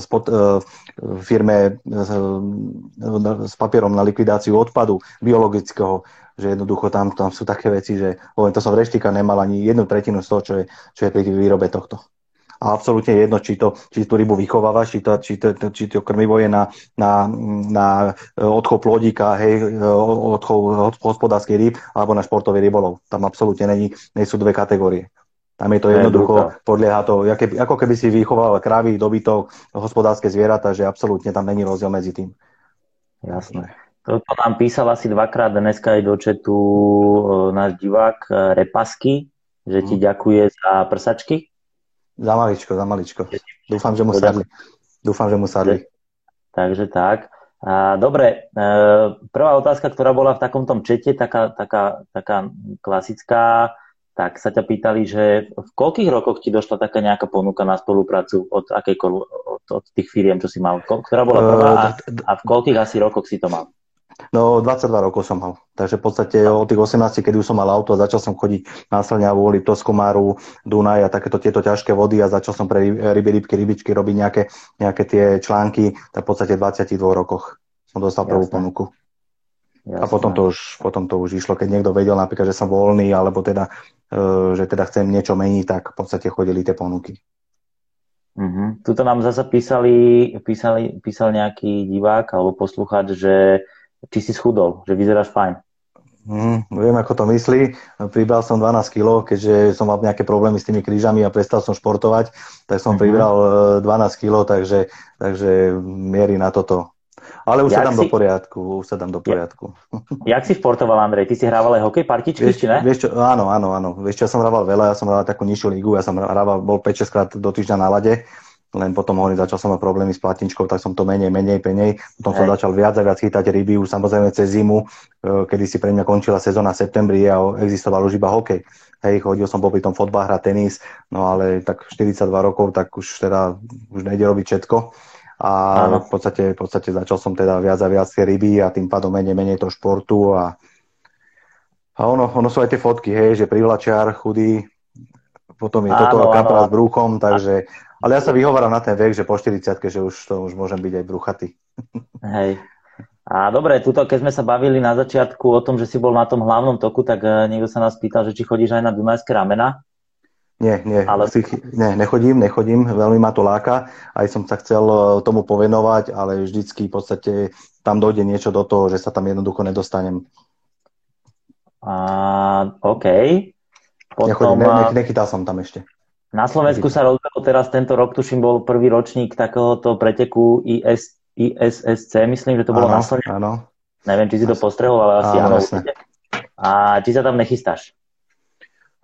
spod, e, firme e, s papierom na likvidáciu odpadu biologického, že jednoducho tam, tam sú také veci, že to som v reštika nemal ani jednu tretinu z toho, čo je, čo je pri výrobe tohto a absolútne jedno, či, to, či tú rybu vychovávaš, či to, či to, či to krmivo je na, na, na e, odchov plodíka, hej, e, odchov hospodárskej ryb, alebo na športový rybolov. Tam absolútne není, nie sú dve kategórie. Tam je to jednoducho, podlieha to, ako keby si vychoval kravy, dobytok, hospodárske zvieratá, že absolútne tam není rozdiel medzi tým. Jasné. Toto nám písal asi dvakrát dneska aj do četu e, náš divák Repasky, že ti mm. ďakuje za prsačky. Za maličko, za maličko. Dúfam, že mu sadli. Dúfam, že mu sadli. Takže tak. Dobre, e, prvá otázka, ktorá bola v takom tom čete, taká, taká, taká klasická, tak sa ťa pýtali, že v koľkých rokoch ti došla taká nejaká ponuka na spoluprácu od, od, od tých firiem, čo si mal? Ktorá bola prvá a, a v koľkých asi rokoch si to mal? No, 22 rokov som mal. Takže v podstate od tých 18, keď už som mal auto, začal som chodiť na Slňavu, Liptovskomáru, Dunaj a takéto tieto ťažké vody a začal som pre ryby, rybky, rybičky robiť nejaké, nejaké tie články, tak v podstate v 22 rokoch som dostal prvú Jasne. ponuku. Jasne. A potom to, už, potom to už išlo, keď niekto vedel napríklad, že som voľný, alebo teda, e, že teda chcem niečo meniť, tak v podstate chodili tie ponuky. Uh-huh. Tuto nám zase písali, písali, písal nejaký divák alebo poslucháč, že či si schudol, že vyzeráš fajn. Mm, viem, ako to myslí. Pribral som 12 kg, keďže som mal nejaké problémy s tými krížami a prestal som športovať, tak som mm-hmm. pribral 12 e, kg, takže, takže mierí na toto. Ale už Jak sa dám si... do poriadku, už sa dám do poriadku. [LAUGHS] Jak si športoval, Andrej? Ty si hrával aj hokej, partičky, vieš, či ne? Vieš čo, áno, áno, áno. Vieš čo, ja som hrával veľa, ja som hrával takú nižšiu ligu, ja som hrával, bol 5-6 krát do týždňa na lade len potom hovorím, začal som mať problémy s platničkou, tak som to menej, menej, menej. Potom Hej. som začal viac a viac chytať ryby, už samozrejme cez zimu, e, kedy si pre mňa končila sezóna v septembri a existoval už iba hokej. Hej, chodil som popri tom fotbal, hrať tenis, no ale tak 42 rokov, tak už teda už nejde robiť všetko. A v podstate, v podstate začal som teda viac a viac tie ryby a tým pádom menej, menej toho športu a, a ono, ono sú aj tie fotky, hej, že privlačiar, chudý, potom je áno, toto kapra s brúchom, takže ale ja sa vyhováram na ten vek, že po 40 že už to už môžem byť aj bruchatý. Hej. A dobre, tuto, keď sme sa bavili na začiatku o tom, že si bol na tom hlavnom toku, tak uh, niekto sa nás pýtal, že či chodíš aj na Dunajské ramena. Nie, nie, ale... nie, nechodím, nechodím, veľmi ma to láka, aj som sa chcel e, tomu povenovať, ale vždycky v podstate tam dojde niečo do toho, že sa tam jednoducho nedostanem. A, OK. Potom, nechodím, ne, ne, nechytal som tam ešte. Na Slovensku sa rozbehol teraz tento rok, tuším, bol prvý ročník takéhoto preteku IS, ISSC, myslím, že to bolo ano, na Slovensku. Áno. Neviem, či si to postrehol, ale asi áno. A či sa tam nechystáš?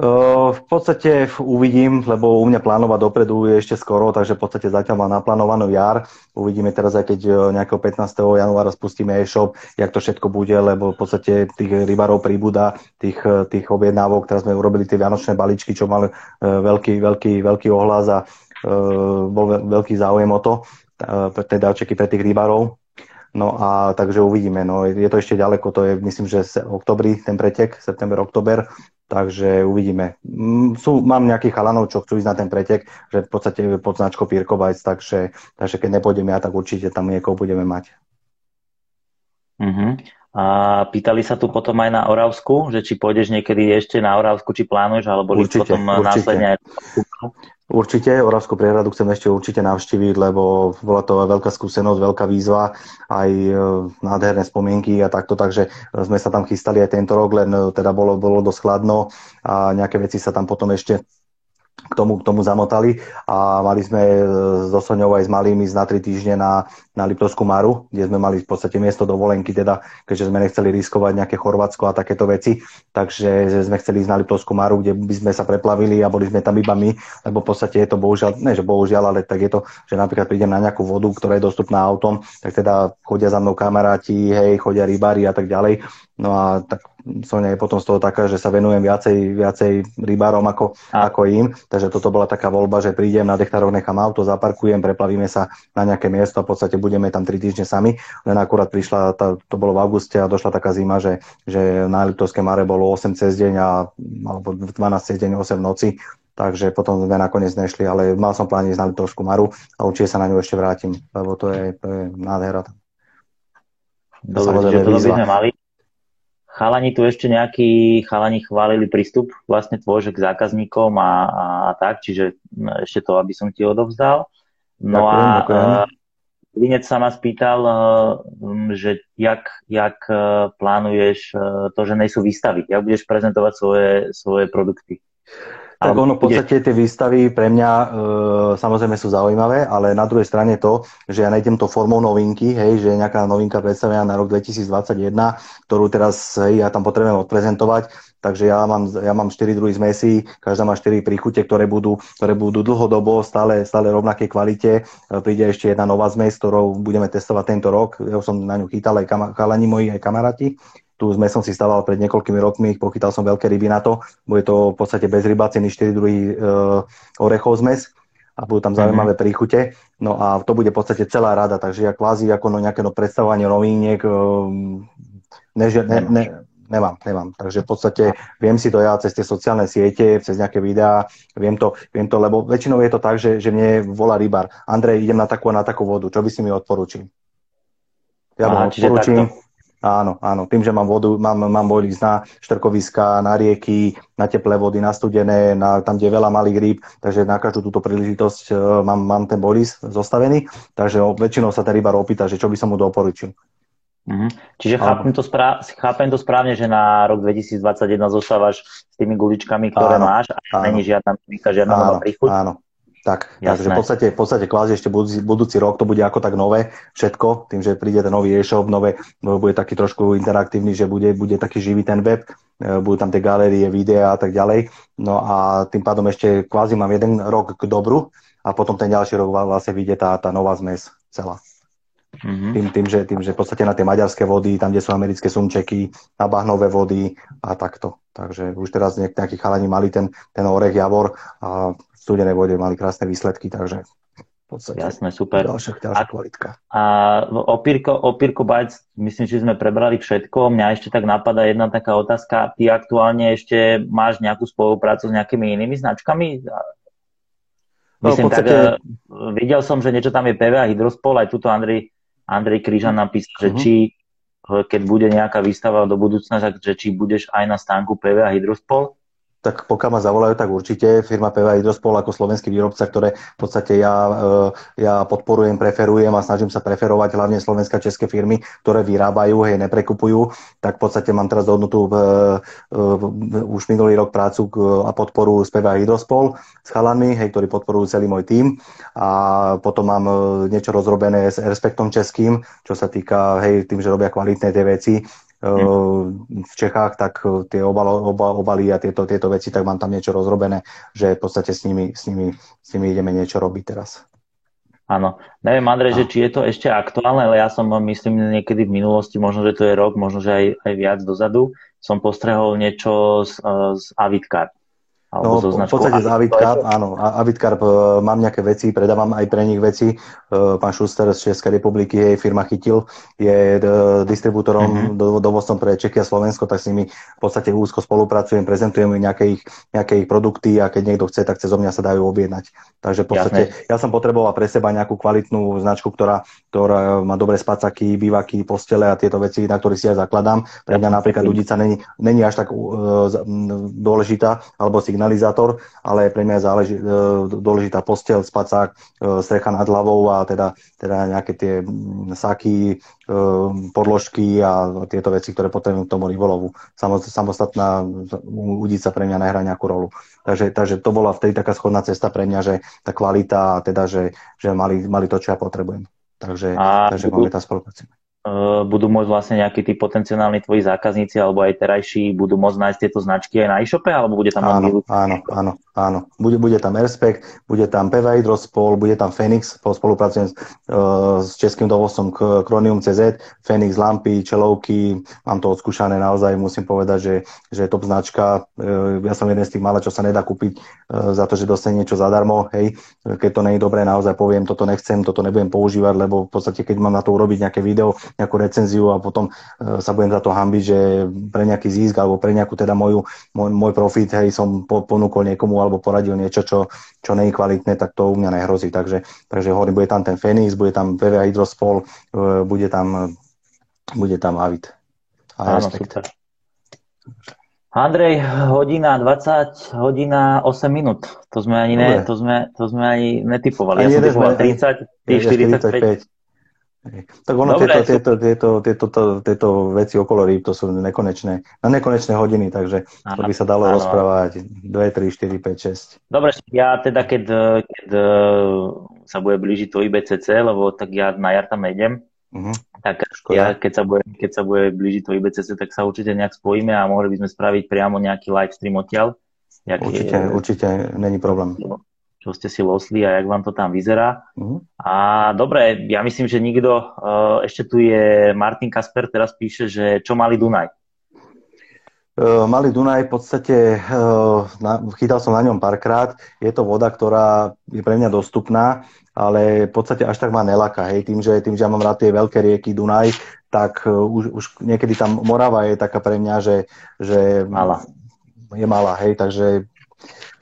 V podstate uvidím, lebo u mňa plánovať dopredu je ešte skoro, takže v podstate zatiaľ mám naplánovanú jar. Uvidíme teraz, aj keď nejakého 15. januára spustíme e-shop, jak to všetko bude, lebo v podstate tých rybarov príbuda, tých, tých objednávok, teraz sme urobili tie vianočné balíčky, čo mali veľký, veľký, veľký ohlas a bol veľký záujem o to, tie dáčeky pre tých rybarov. No a takže uvidíme. No, je to ešte ďaleko, to je myslím, že oktobri ten pretek, september, oktober, Takže uvidíme. Mm, sú, mám nejakých chalanov, čo chcú ísť na ten pretek, že v podstate pod značkou Pirkovajc, takže, takže keď nepôjdem ja, tak určite tam niekoho budeme mať. Uh-huh. A pýtali sa tu potom aj na Oravsku, že či pôjdeš niekedy ešte na Oravsku, či plánuješ, alebo určite, potom určite. následne aj Určite, Oravskú priehradu chcem ešte určite navštíviť, lebo bola to veľká skúsenosť, veľká výzva, aj e, nádherné spomienky a takto, takže sme sa tam chystali aj tento rok, len e, teda bolo, bolo dosť chladno a nejaké veci sa tam potom ešte k tomu, k tomu zamotali. A mali sme e, so Soňou aj s malými na tri týždne na, na Liptovskú Maru, kde sme mali v podstate miesto dovolenky, teda, keďže sme nechceli riskovať nejaké Chorvátsko a takéto veci, takže sme chceli ísť na Liptovskú Maru, kde by sme sa preplavili a boli sme tam iba my, lebo v podstate je to bohužiaľ, ne že bohužiaľ, ale tak je to, že napríklad prídem na nejakú vodu, ktorá je dostupná autom, tak teda chodia za mnou kamaráti, hej, chodia rybári a tak ďalej. No a tak Sonia je potom z toho taká, že sa venujem viacej, viacej rybárom ako, ako im, takže toto bola taká voľba, že prídem na Dechtaroch, nechám auto, zaparkujem, preplavíme sa na nejaké miesto a v podstate budeme tam 3 týždne sami, len akurát prišla, tá, to bolo v auguste a došla taká zima, že, že na Liptovské mare bolo 8 cez deň a, alebo 12 cez deň, 8 v noci, takže potom sme nakoniec nešli, ale mal som plán ísť na Liptovskú maru a určite sa na ňu ešte vrátim, lebo to je, to je nádhera. Dobre, že to by sme mali Chalani tu ešte nejakí chalani chválili prístup vlastne tvoj k zákazníkom a, a, a tak, čiže ešte to, aby som ti odovzdal. No ďakujem, a ďakujem. Linec sa ma spýtal, e, že jak, jak e, plánuješ e, to, že nejsú výstavy, jak budeš prezentovať svoje, svoje produkty. Tak ono v podstate tie výstavy pre mňa e, samozrejme sú zaujímavé, ale na druhej strane to, že ja nájdem to formou novinky, hej, že nejaká novinka predstavená na rok 2021, ktorú teraz hej, ja tam potrebujem odprezentovať, takže ja mám, ja mám 4 druhy zmesí, každá má 4 príchute, ktoré budú, ktoré budú dlhodobo stále, stále rovnakej kvalite. E, príde ešte jedna nová zmes, ktorou budeme testovať tento rok. Ja som na ňu chytal aj chalani moji, aj kamaráti. Tu sme som si stával pred niekoľkými rokmi, pochytal som veľké ryby na to. Bude to v podstate bez ryba, ceny 4 druhy e, orechov zmes a budú tam zaujímavé mm-hmm. príchute. No a to bude v podstate celá rada, takže ja kvázi ako no nejaké no predstavovanie novíniek e, ne, ne, ne, nemám, nemám. Takže v podstate viem si to ja cez tie sociálne siete, cez nejaké videá, viem to, viem to lebo väčšinou je to tak, že, že mne volá rybár. Andrej, idem na takú a na takú vodu, čo by si mi odporučil? Ja vám odporúčim, Áno, áno. Tým, že mám vodu, mám, mám boilisk na štrkoviska, na rieky, na teplé vody, na studené, na, tam, kde je veľa malých rýb, takže na každú túto príležitosť uh, mám, mám ten boilisk zostavený, takže väčšinou sa ten rybár opýta, že čo by som mu doporučil. Mm-hmm. Čiže chápem to, správ, chápem to správne, že na rok 2021 zostávaš s tými guličkami, ktoré áno, máš a není žiadna, žiadna áno, nová príchuť? Áno, tak, takže v podstate, v podstate kvázi ešte budúci, budúci rok to bude ako tak nové všetko, tým, že príde ten nový e-shop, nové, bude taký trošku interaktívny, že bude, bude taký živý ten web, e, budú tam tie galérie, videá a tak ďalej. No a tým pádom ešte kvázi mám jeden rok k dobru a potom ten ďalší rok vlastne vyjde tá, tá nová zmes celá. Mm-hmm. Tým, tým, že, tým, že v podstate na tie maďarské vody, tam, kde sú americké sumčeky, na bahnové vody a takto. Takže už teraz nejakí chalani mali ten, ten orech Javor a studenej vode mali krásne výsledky, takže v podstate Jasné, super. ďalšia, ďalšia a, kvalitka. A opírko, opírko Bites, myslím, že sme prebrali všetko. Mňa ešte tak napadá jedna taká otázka. Ty aktuálne ešte máš nejakú spoluprácu s nejakými inými značkami? No, myslím, no, podstate... tak, uh, videl som, že niečo tam je PVA Hydrospol, aj tuto Andrej, Andrej Kryžan napísal, že mhm. či keď bude nejaká výstava do budúcna, tak že či budeš aj na stánku PVA Hydrospol? Tak pokiaľ ma zavolajú, tak určite. Firma PVA Hydrospol ako slovenský výrobca, ktoré v podstate ja, e, ja podporujem, preferujem a snažím sa preferovať hlavne slovenské a české firmy, ktoré vyrábajú, hej, neprekupujú, tak v podstate mám teraz dohodnutú uh, uh, už minulý rok prácu a podporu z PVA Hydrospol s chalami, hej, ktorí podporujú celý môj tím. A potom mám niečo rozrobené s Respektom Českým, čo sa týka, hej, tým, že robia kvalitné tie veci, v Čechách, tak eh, tie obalo, oba, obaly a tieto, tieto veci, tak mám tam niečo rozrobené, že v podstate s nimi, s nimi, s nimi ideme niečo robiť teraz. Áno. Neviem, Andrej, že či je to ešte aktuálne, ale ja som, myslím, niekedy v minulosti, možno, že to je rok, možno, že aj, aj viac dozadu, som postrehol niečo z, eh, z Avitkar. No, v podstate z Avitkar, áno. Avitkar, eh, mám nejaké veci, predávam aj pre nich veci. pán Šuster z Českej republiky, jej firma Chytil, je distribútorom, mm-hmm. dovozcom pre Čeky a Slovensko, tak s nimi v podstate úzko spolupracujem, prezentujem nejaké ich, nejaké ich produkty a keď niekto chce, tak cez mňa sa dajú objednať. Takže v podstate Jasne. ja som potreboval pre seba nejakú kvalitnú značku, ktorá, ktorá má dobré spacaky, bývaky, postele a tieto veci, na ktorých si ja zakladám. Pre mňa napríklad ľudica není, není až tak uh, dôležitá, alebo signalizátor, ale pre mňa je záleží, uh, dôležitá postel, spacák, uh, strecha nad hlavou a teda, teda nejaké tie saky, podložky a tieto veci, ktoré potrebujem k tomu rybolovu. Samostatná udica pre mňa nehrá nejakú rolu. Takže, takže to bola vtedy taká schodná cesta pre mňa, že tá kvalita teda, že, že mali, mali to, čo ja potrebujem. Takže, a takže máme tá spolupráca. Uh, budú môcť vlastne nejakí tí potenciálni tvoji zákazníci alebo aj terajší budú môcť nájsť tieto značky aj na e-shope, alebo bude tam áno, áno, áno, áno. Bude, bude tam Respect, bude tam PV Hydrospol, bude tam Phoenix, spolupracujem s, uh, s českým dovozcom Chronium CZ, Phoenix lampy, čelovky, mám to odskúšané naozaj, musím povedať, že, že je top značka. Uh, ja som jeden z tých malých, čo sa nedá kúpiť uh, za to, že dostane niečo zadarmo, hej, keď to nie je dobré, naozaj poviem, toto nechcem, toto nebudem používať, lebo v podstate, keď mám na to urobiť nejaké video, nejakú recenziu a potom uh, sa budem za to hambiť, že pre nejaký zisk alebo pre nejakú teda moju, môj, môj profit, hej, som po, ponúkol niekomu alebo poradil niečo, čo, čo nie je kvalitné, tak to u mňa nehrozí. Takže, takže hovorím, bude tam ten Phoenix, bude tam PV Hydrospol, uh, bude tam, bude tam Avit. A Áno, super. Andrej, hodina 20, hodina 8 minút. To sme ani, ne, to sme, to sme ani netypovali. Ani ja som typoval 30, ty 45. 45. Tak ono, Dobre, tieto, tieto, tieto, tieto, tieto, veci okolo rýb, to sú nekonečné, na nekonečné hodiny, takže to by sa dalo áno. rozprávať 2, 3, 4, 5, 6. Dobre, ja teda, keď, keď e, sa bude blížiť to IBCC, lebo tak ja na jar tam nejdem, uh-huh. tak Škoda. ja, keď sa, bude, keď sa bude blížiť to IBCC, tak sa určite nejak spojíme a mohli by sme spraviť priamo nejaký live stream odtiaľ. určite, je, určite, není problém čo ste si losli a jak vám to tam vyzerá. Uh-huh. A dobre, ja myslím, že nikto, uh, ešte tu je Martin Kasper, teraz píše, že čo mali Dunaj? Uh, malý Dunaj v podstate, na, chytal som na ňom párkrát, je to voda, ktorá je pre mňa dostupná, ale v podstate až tak ma nelaka, hej, tým, že, tým, že ja mám rád tie veľké rieky Dunaj, tak už, už niekedy tam Morava je taká pre mňa, že, že malá. je malá, hej, takže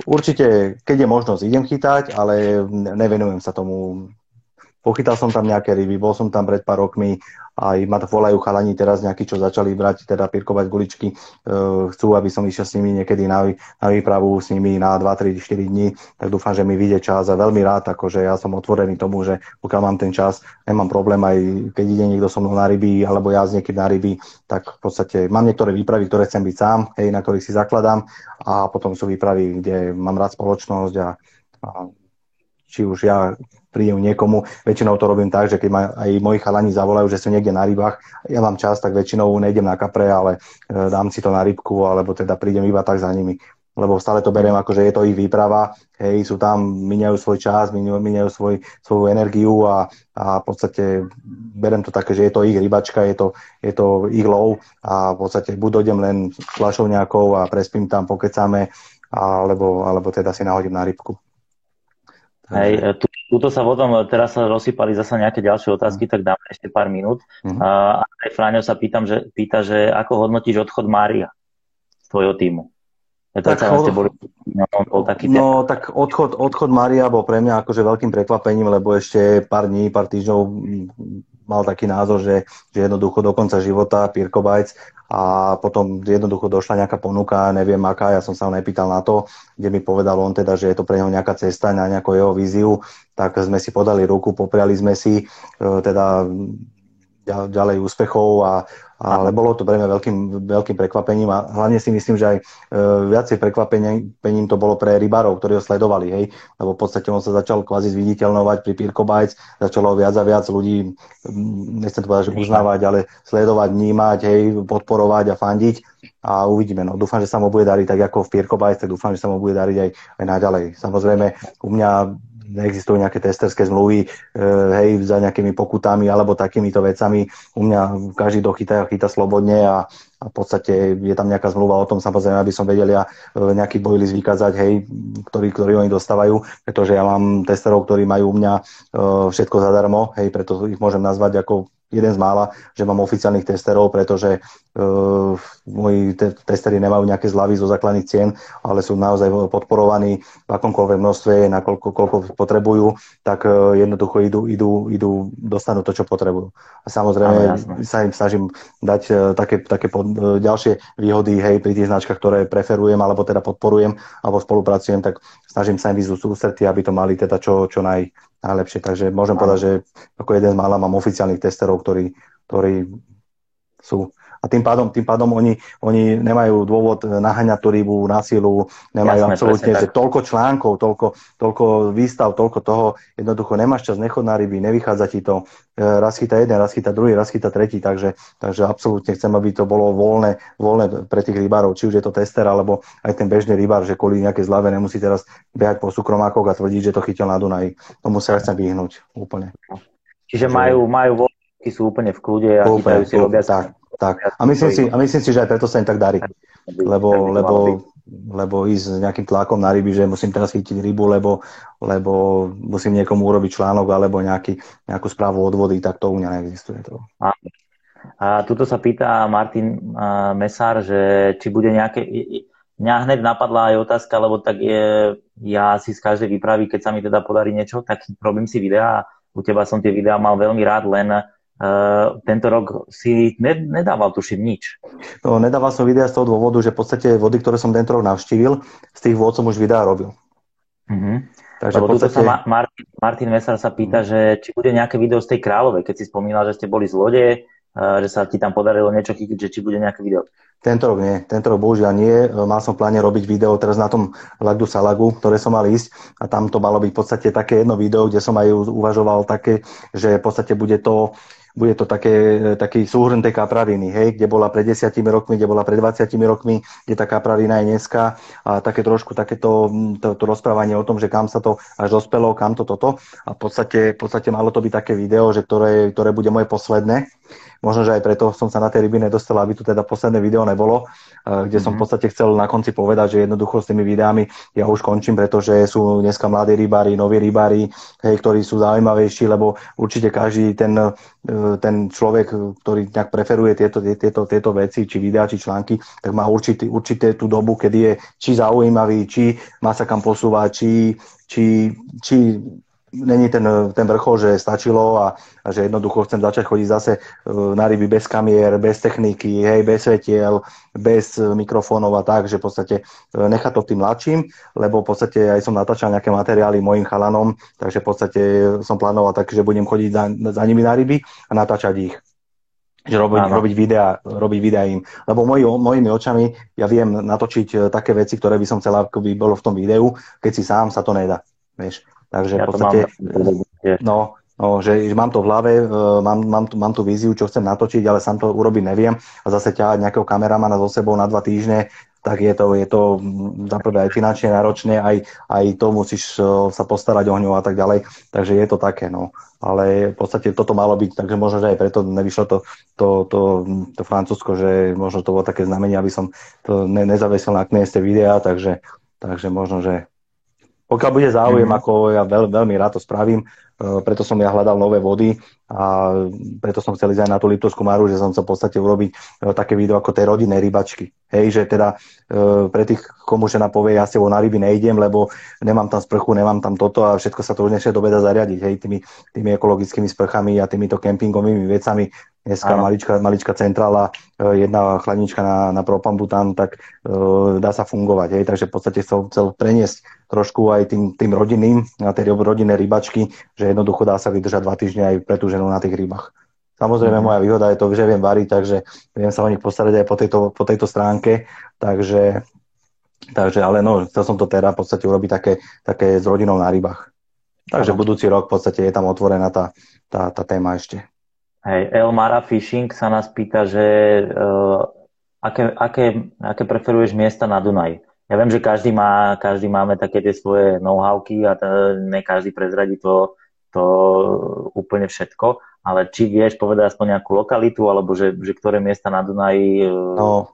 Určite, keď je možnosť, idem chytať, ale nevenujem sa tomu. Pochytal som tam nejaké ryby, bol som tam pred pár rokmi, aj ma volajú chalani teraz nejakí, čo začali brať, teda pirkovať guličky, e, chcú, aby som išiel s nimi niekedy na, na výpravu s nimi na 2, 3, 4 dní, tak dúfam, že mi vyjde čas a veľmi rád, akože ja som otvorený tomu, že pokiaľ mám ten čas, nemám problém aj keď ide niekto so mnou na ryby, alebo ja s niekým na ryby, tak v podstate mám niektoré výpravy, ktoré chcem byť sám, hej, na ktorých si zakladám a potom sú výpravy, kde mám rád spoločnosť a, a či už ja prídem niekomu. Väčšinou to robím tak, že keď ma aj moji chalani zavolajú, že sú niekde na rybách, ja mám čas, tak väčšinou nejdem na kapre, ale e, dám si to na rybku, alebo teda prídem iba tak za nimi. Lebo stále to beriem ako, že je to ich výprava, hej, sú tam, miniajú svoj čas, miniajú svoj, svoju energiu a, a v podstate berem to také, že je to ich rybačka, je to, je to ich lov a v podstate buď dojdem len fľašou nejakou a prespím tam, pokecáme, alebo, alebo teda si nahodím na rybku. Hej, tu, tuto sa potom, teraz sa rozsypali zase nejaké ďalšie otázky, tak dáme ešte pár minút. Mm-hmm. A aj Fráňo sa pýtam, že, pýta, že ako hodnotíš odchod Mária z tvojho týmu? Ja tak, od... boli, no, bol taký no tak odchod, odchod Mária bol pre mňa akože veľkým prekvapením, lebo ešte pár dní, pár týždňov mal taký názor, že, že jednoducho do konca života Pirko Bajc a potom jednoducho došla nejaká ponuka, neviem aká, ja som sa ho nepýtal na to, kde mi povedal on teda, že je to pre neho nejaká cesta na nejakú jeho víziu, tak sme si podali ruku, popriali sme si, e, teda ďalej úspechov, a, ale bolo to pre mňa veľkým, veľkým prekvapením a hlavne si myslím, že aj e, viacej prekvapením to bolo pre rybárov, ktorí ho sledovali, hej, lebo v podstate on sa začal kvázi zviditeľnovať pri Pirko Bajc, začalo viac a viac ľudí, nechcem to povedať, že uznávať, ale sledovať, vnímať, hej, podporovať a fandiť a uvidíme. No, dúfam, že sa mu bude dariť tak ako v Pirko tak dúfam, že sa mu bude dariť aj, aj naďalej. Samozrejme, u mňa neexistujú nejaké testerské zmluvy, e, hej, za nejakými pokutami alebo takýmito vecami. U mňa každý to chytá, chytá slobodne a, a v podstate je tam nejaká zmluva o tom, samozrejme, aby som vedel ja e, nejaký bojlist vykázať, hej, ktorý, ktorý oni dostávajú, pretože ja mám testerov, ktorí majú u mňa e, všetko zadarmo, hej, preto ich môžem nazvať ako jeden z mála, že mám oficiálnych testerov, pretože uh, moji te- testery nemajú nejaké zľavy zo základných cien, ale sú naozaj podporovaní v akomkoľvek množstve, nakoľko koľko potrebujú, tak uh, jednoducho idú, idú, idú, dostanú to, čo potrebujú. A samozrejme sa im snažím dať uh, také, také pod, uh, ďalšie výhody hej, pri tých značkách, ktoré preferujem, alebo teda podporujem, alebo spolupracujem, tak snažím sa im vyzúť ústretí, aby to mali teda čo, čo naj, najlepšie. Takže môžem povedať, že ako jeden z mála mám oficiálnych testerov, ktorí, ktorí sú a tým pádom, tým pádom oni, oni nemajú dôvod naháňať tú rybu na silu, nemajú Jasné, absolútne, že toľko článkov, toľko, toľko výstav, toľko toho, jednoducho nemáš čas, nechod na ryby, nevychádza ti to, e, raz chytá jeden, raz chytá druhý, raz chytá tretí, takže, takže absolútne chcem, aby to bolo voľné, voľné pre tých rybárov, či už je to tester, alebo aj ten bežný rybár, že kvôli nejaké zlave nemusí teraz behať po súkromákoch a tvrdiť, že to chytil na Dunaji. Tomu sa ja chcem vyhnúť úplne. Čiže majú, majú voľky, sú úplne v kľude a úplne, chytajú si, robia tak, tak. A myslím si, a myslím si, že aj preto sa im tak darí. Lebo, lebo, lebo ísť s nejakým tlakom na ryby, že musím teraz chytiť rybu, lebo, lebo musím niekomu urobiť článok alebo nejaký, nejakú správu od vody, tak to u mňa neexistuje. To. A, a tuto sa pýta Martin Mesár, že či bude nejaké... Mňa hneď napadla aj otázka, lebo tak je, ja si z každej výpravy, keď sa mi teda podarí niečo, tak robím si videá. U teba som tie videá mal veľmi rád, len Uh, tento rok si ne, nedával, tuším, nič. No, nedával som videa z toho dôvodu, že v podstate vody, ktoré som tento rok navštívil, z tých vôd som už videa robil. Uh-huh. Takže Lebo podstate... sa Martin, Martin Mesar sa pýta, uh-huh. že či bude nejaké video z tej kráľovej, keď si spomínal, že ste boli z lode, uh, že sa ti tam podarilo niečo chytiť, že či bude nejaké video. Tento rok nie, tento rok bohužiaľ nie. Mal som v pláne robiť video teraz na tom Lagdu Salagu, ktoré som mal ísť a tam to malo byť v podstate také jedno video, kde som aj uvažoval také, že v podstate bude to bude to také, taký súhrn tej kapradiny, hej, kde bola pred desiatimi rokmi, kde bola pred 20 rokmi, kde tá kapradina je dneska. A také trošku takéto to, to rozprávanie o tom, že kam sa to až dospelo, kam to toto. A v podstate, v podstate malo to byť také video, že ktoré, ktoré bude moje posledné Možno, že aj preto som sa na tej ryby nedostal, aby tu teda posledné video nebolo, eh, kde som v mhm. podstate chcel na konci povedať, že jednoducho s tými videami ja už končím, pretože sú dneska mladí rybári, noví rybári, hej, ktorí sú zaujímavejší, lebo určite každý ten, eh, ten človek, ktorý nejak preferuje tieto, tieto, tieto veci, či videá, či články, tak má určite, určite tú dobu, kedy je či zaujímavý, či má sa kam posúvať, či, či, či není ten, ten vrchol, že stačilo a, a že jednoducho chcem začať chodiť zase e, na ryby bez kamier, bez techniky, hej, bez svetiel, bez mikrofónov a tak, že v podstate e, nechať to tým mladším, lebo v podstate aj som natáčal nejaké materiály mojim chalanom, takže v podstate som plánoval tak, že budem chodiť za, za nimi na ryby a natáčať ich že robiť, robiť, videa, robiť videa im. Lebo moji, mojimi očami ja viem natočiť e, také veci, ktoré by som chcel, ako by bolo v tom videu, keď si sám sa to nedá. Vieš. Takže ja v podstate, no, no, že, mám to v hlave, uh, mám, mám, mám tú víziu, čo chcem natočiť, ale sám to urobiť neviem a zase ťahať nejakého kameramana so sebou na dva týždne, tak je to, je to zaprvé aj finančne náročné, aj, aj to musíš uh, sa postarať o ňu a tak ďalej. Takže je to také, no. Ale v podstate toto malo byť, takže možno, že aj preto nevyšlo to, to, to, to Francúzsko, že možno to bolo také znamenie, aby som to ne, nezavesil na knieste videa, takže, takže možno, že pokiaľ bude záujem, mm. ako ja veľ, veľmi rád to spravím, uh, preto som ja hľadal nové vody a preto som chcel ísť aj na tú Liptovskú Maru, že som chcel v podstate urobiť uh, také video ako tej rodinnej rybačky. Hej, že teda uh, pre tých, komu žena povie, ja s tebou na ryby nejdem, lebo nemám tam sprchu, nemám tam toto a všetko sa to už dnešnej dobe dá zariadiť, hej, tými, tými ekologickými sprchami a týmito kempingovými vecami Dneska malička, malička centrála, e, jedna chladnička na, na propambutan, tak uh, dá sa fungovať. Hej. Takže v podstate som chcel preniesť trošku aj tým, tým rodinným, na tie rodinné rybačky, že jednoducho dá sa vydržať dva týždne aj pre tú ženu na tých rybách. Samozrejme, mm-hmm. moja výhoda je to, že viem variť, takže viem sa o nich postarať aj po tejto, po tejto stránke. Takže, takže, ale no, chcel som to teda v podstate urobiť také, také s rodinou na rybách. Takže budúci rok v podstate je tam otvorená tá, tá, tá téma ešte. Hej, Elmara Fishing sa nás pýta, že uh, aké, aké, aké preferuješ miesta na Dunaj? Ja viem, že každý, má, každý máme také tie svoje know-howky a to, ne každý prezradí to, to úplne všetko, ale či vieš povedať aspoň nejakú lokalitu, alebo že, že ktoré miesta na Dunaji e, no,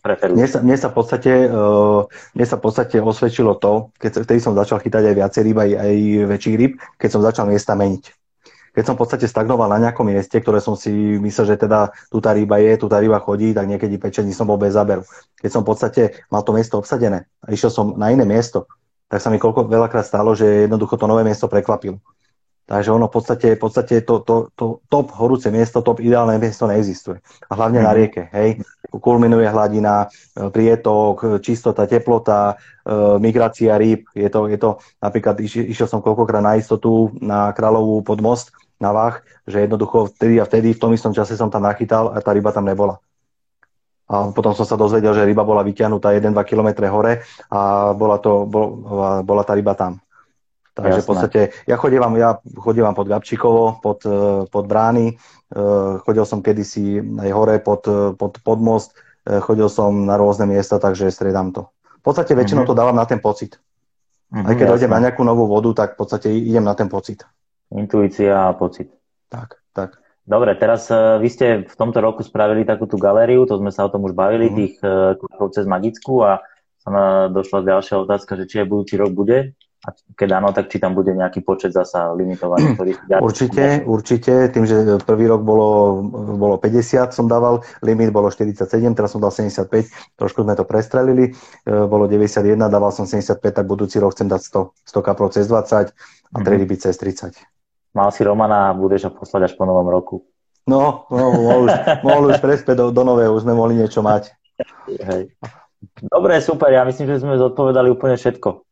preferuješ? Mne sa, mne, sa v podstate, uh, mne sa v podstate osvedčilo to, keď vtedy som začal chytať aj viacej ryb, aj, aj väčších ryb, keď som začal miesta meniť keď som v podstate stagnoval na nejakom mieste, ktoré som si myslel, že teda tu tá ryba je, tu tá ryba chodí, tak niekedy pečení som bol bez záberu. Keď som v podstate mal to miesto obsadené a išiel som na iné miesto, tak sa mi koľko veľakrát stalo, že jednoducho to nové miesto prekvapilo. Takže ono v podstate, v podstate to, to, to top horúce miesto, top ideálne miesto neexistuje. A hlavne mm. na mhm. rieke, hej. Kulminuje hladina, e, prietok, čistota, teplota, e, migrácia rýb. Je to, je to napríklad, išiel som koľkokrát na istotu na Kráľovú pod most, na váh, že jednoducho vtedy a vtedy v tom istom čase som tam nachytal a tá ryba tam nebola. A potom som sa dozvedel, že ryba bola vyťahnutá 1-2 km hore a bola, to, bola, bola tá ryba tam. Takže Jasné. v podstate ja chodievam, ja chodievam pod Gabčíkovo, pod, e, pod brány, e, chodil som kedysi aj hore pod, e, pod, pod most, chodil som na rôzne miesta, takže striedam to. V podstate väčšinou mm-hmm. to dávam na ten pocit. Mm-hmm, aj keď dojdem na nejakú novú vodu, tak v podstate idem na ten pocit. Intuícia a pocit. Tak, tak. Dobre, teraz vy ste v tomto roku spravili takú tú galériu, to sme sa o tom už bavili, mm-hmm. tých uh, cez Magickú a sa došla ďalšia otázka, že či aj budúci rok bude a keď áno, tak či tam bude nejaký počet zasa limitovaný? Ktorý... [CLEARS THROAT] Určite, určite. Tým, že prvý rok bolo, bolo 50, som dával, limit bolo 47, teraz som dal 75, trošku sme to prestrelili, e, bolo 91, dával som 75, tak budúci rok chcem dať 100, 100 kaprov cez 20 a 3 mm-hmm. ryby cez 30. Mal si Romana a budeš ho poslať až po novom roku. No, no mohol, už, mohol už prespäť do, do nového, už sme mohli niečo mať. Hej. Dobre, super, ja myslím, že sme zodpovedali úplne všetko.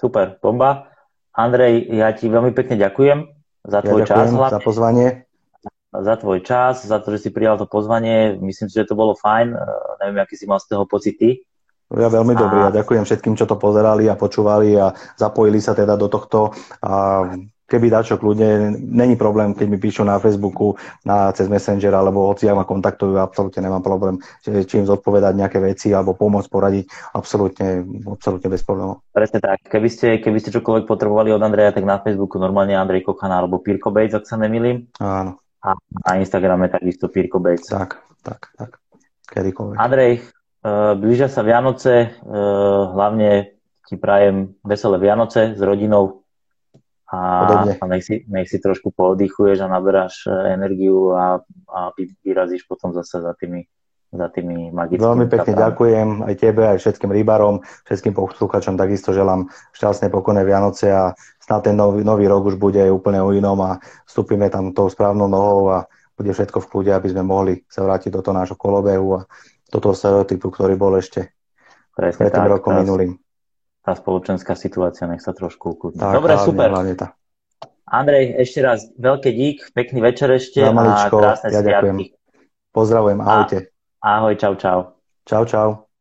Super, bomba. Andrej, ja ti veľmi pekne ďakujem za tvoj ja čas. Hlavne, za pozvanie. Za tvoj čas, za to, že si prijal to pozvanie. Myslím si, že to bolo fajn. Neviem, aký si mal z toho pocity. Ja veľmi dobrý a ďakujem všetkým, čo to pozerali a počúvali a zapojili sa teda do tohto. A keby dačo kľudne, není problém, keď mi píšu na Facebooku, na, cez Messenger, alebo hoci ja ma kontaktujú, absolútne nemám problém, či im zodpovedať nejaké veci alebo pomôcť poradiť, absolútne, absolútne bez problémov. Presne tak. Keby ste, keby ste čokoľvek potrebovali od Andreja, tak na Facebooku normálne Andrej Kochana alebo Pirko Bates, ak sa nemýlim. Áno. A na Instagrame takisto Pirko Bates. Tak, tak, tak. Kedykoľvek. Andrej, uh, blížia sa Vianoce, uh, hlavne ti prajem veselé Vianoce s rodinou, a, a nech, si, nech si trošku pooddychuješ a naberáš e, energiu a, a vyrazíš potom zase za tými, za tými magickými Veľmi pekne kaprami. ďakujem aj tebe, aj všetkým rybárom, všetkým posluchačom takisto želám šťastné pokojné Vianoce a snad ten nový, nový rok už bude úplne o inom a vstúpime tam tou správnou nohou a bude všetko v kľude, aby sme mohli sa vrátiť do toho nášho kolobehu a do toho stereotypu, ktorý bol ešte Presne pred tým tak, rokom minulým tá spoločenská situácia nech sa trošku ukutne. Dobre, hlavne, super. Hlavne tá. Andrej, ešte raz veľký dík, pekný večer ešte a krásne ja sviatky. Ďakujem. Pozdravujem, ahojte. A, ahoj, čau, čau. Čau, čau.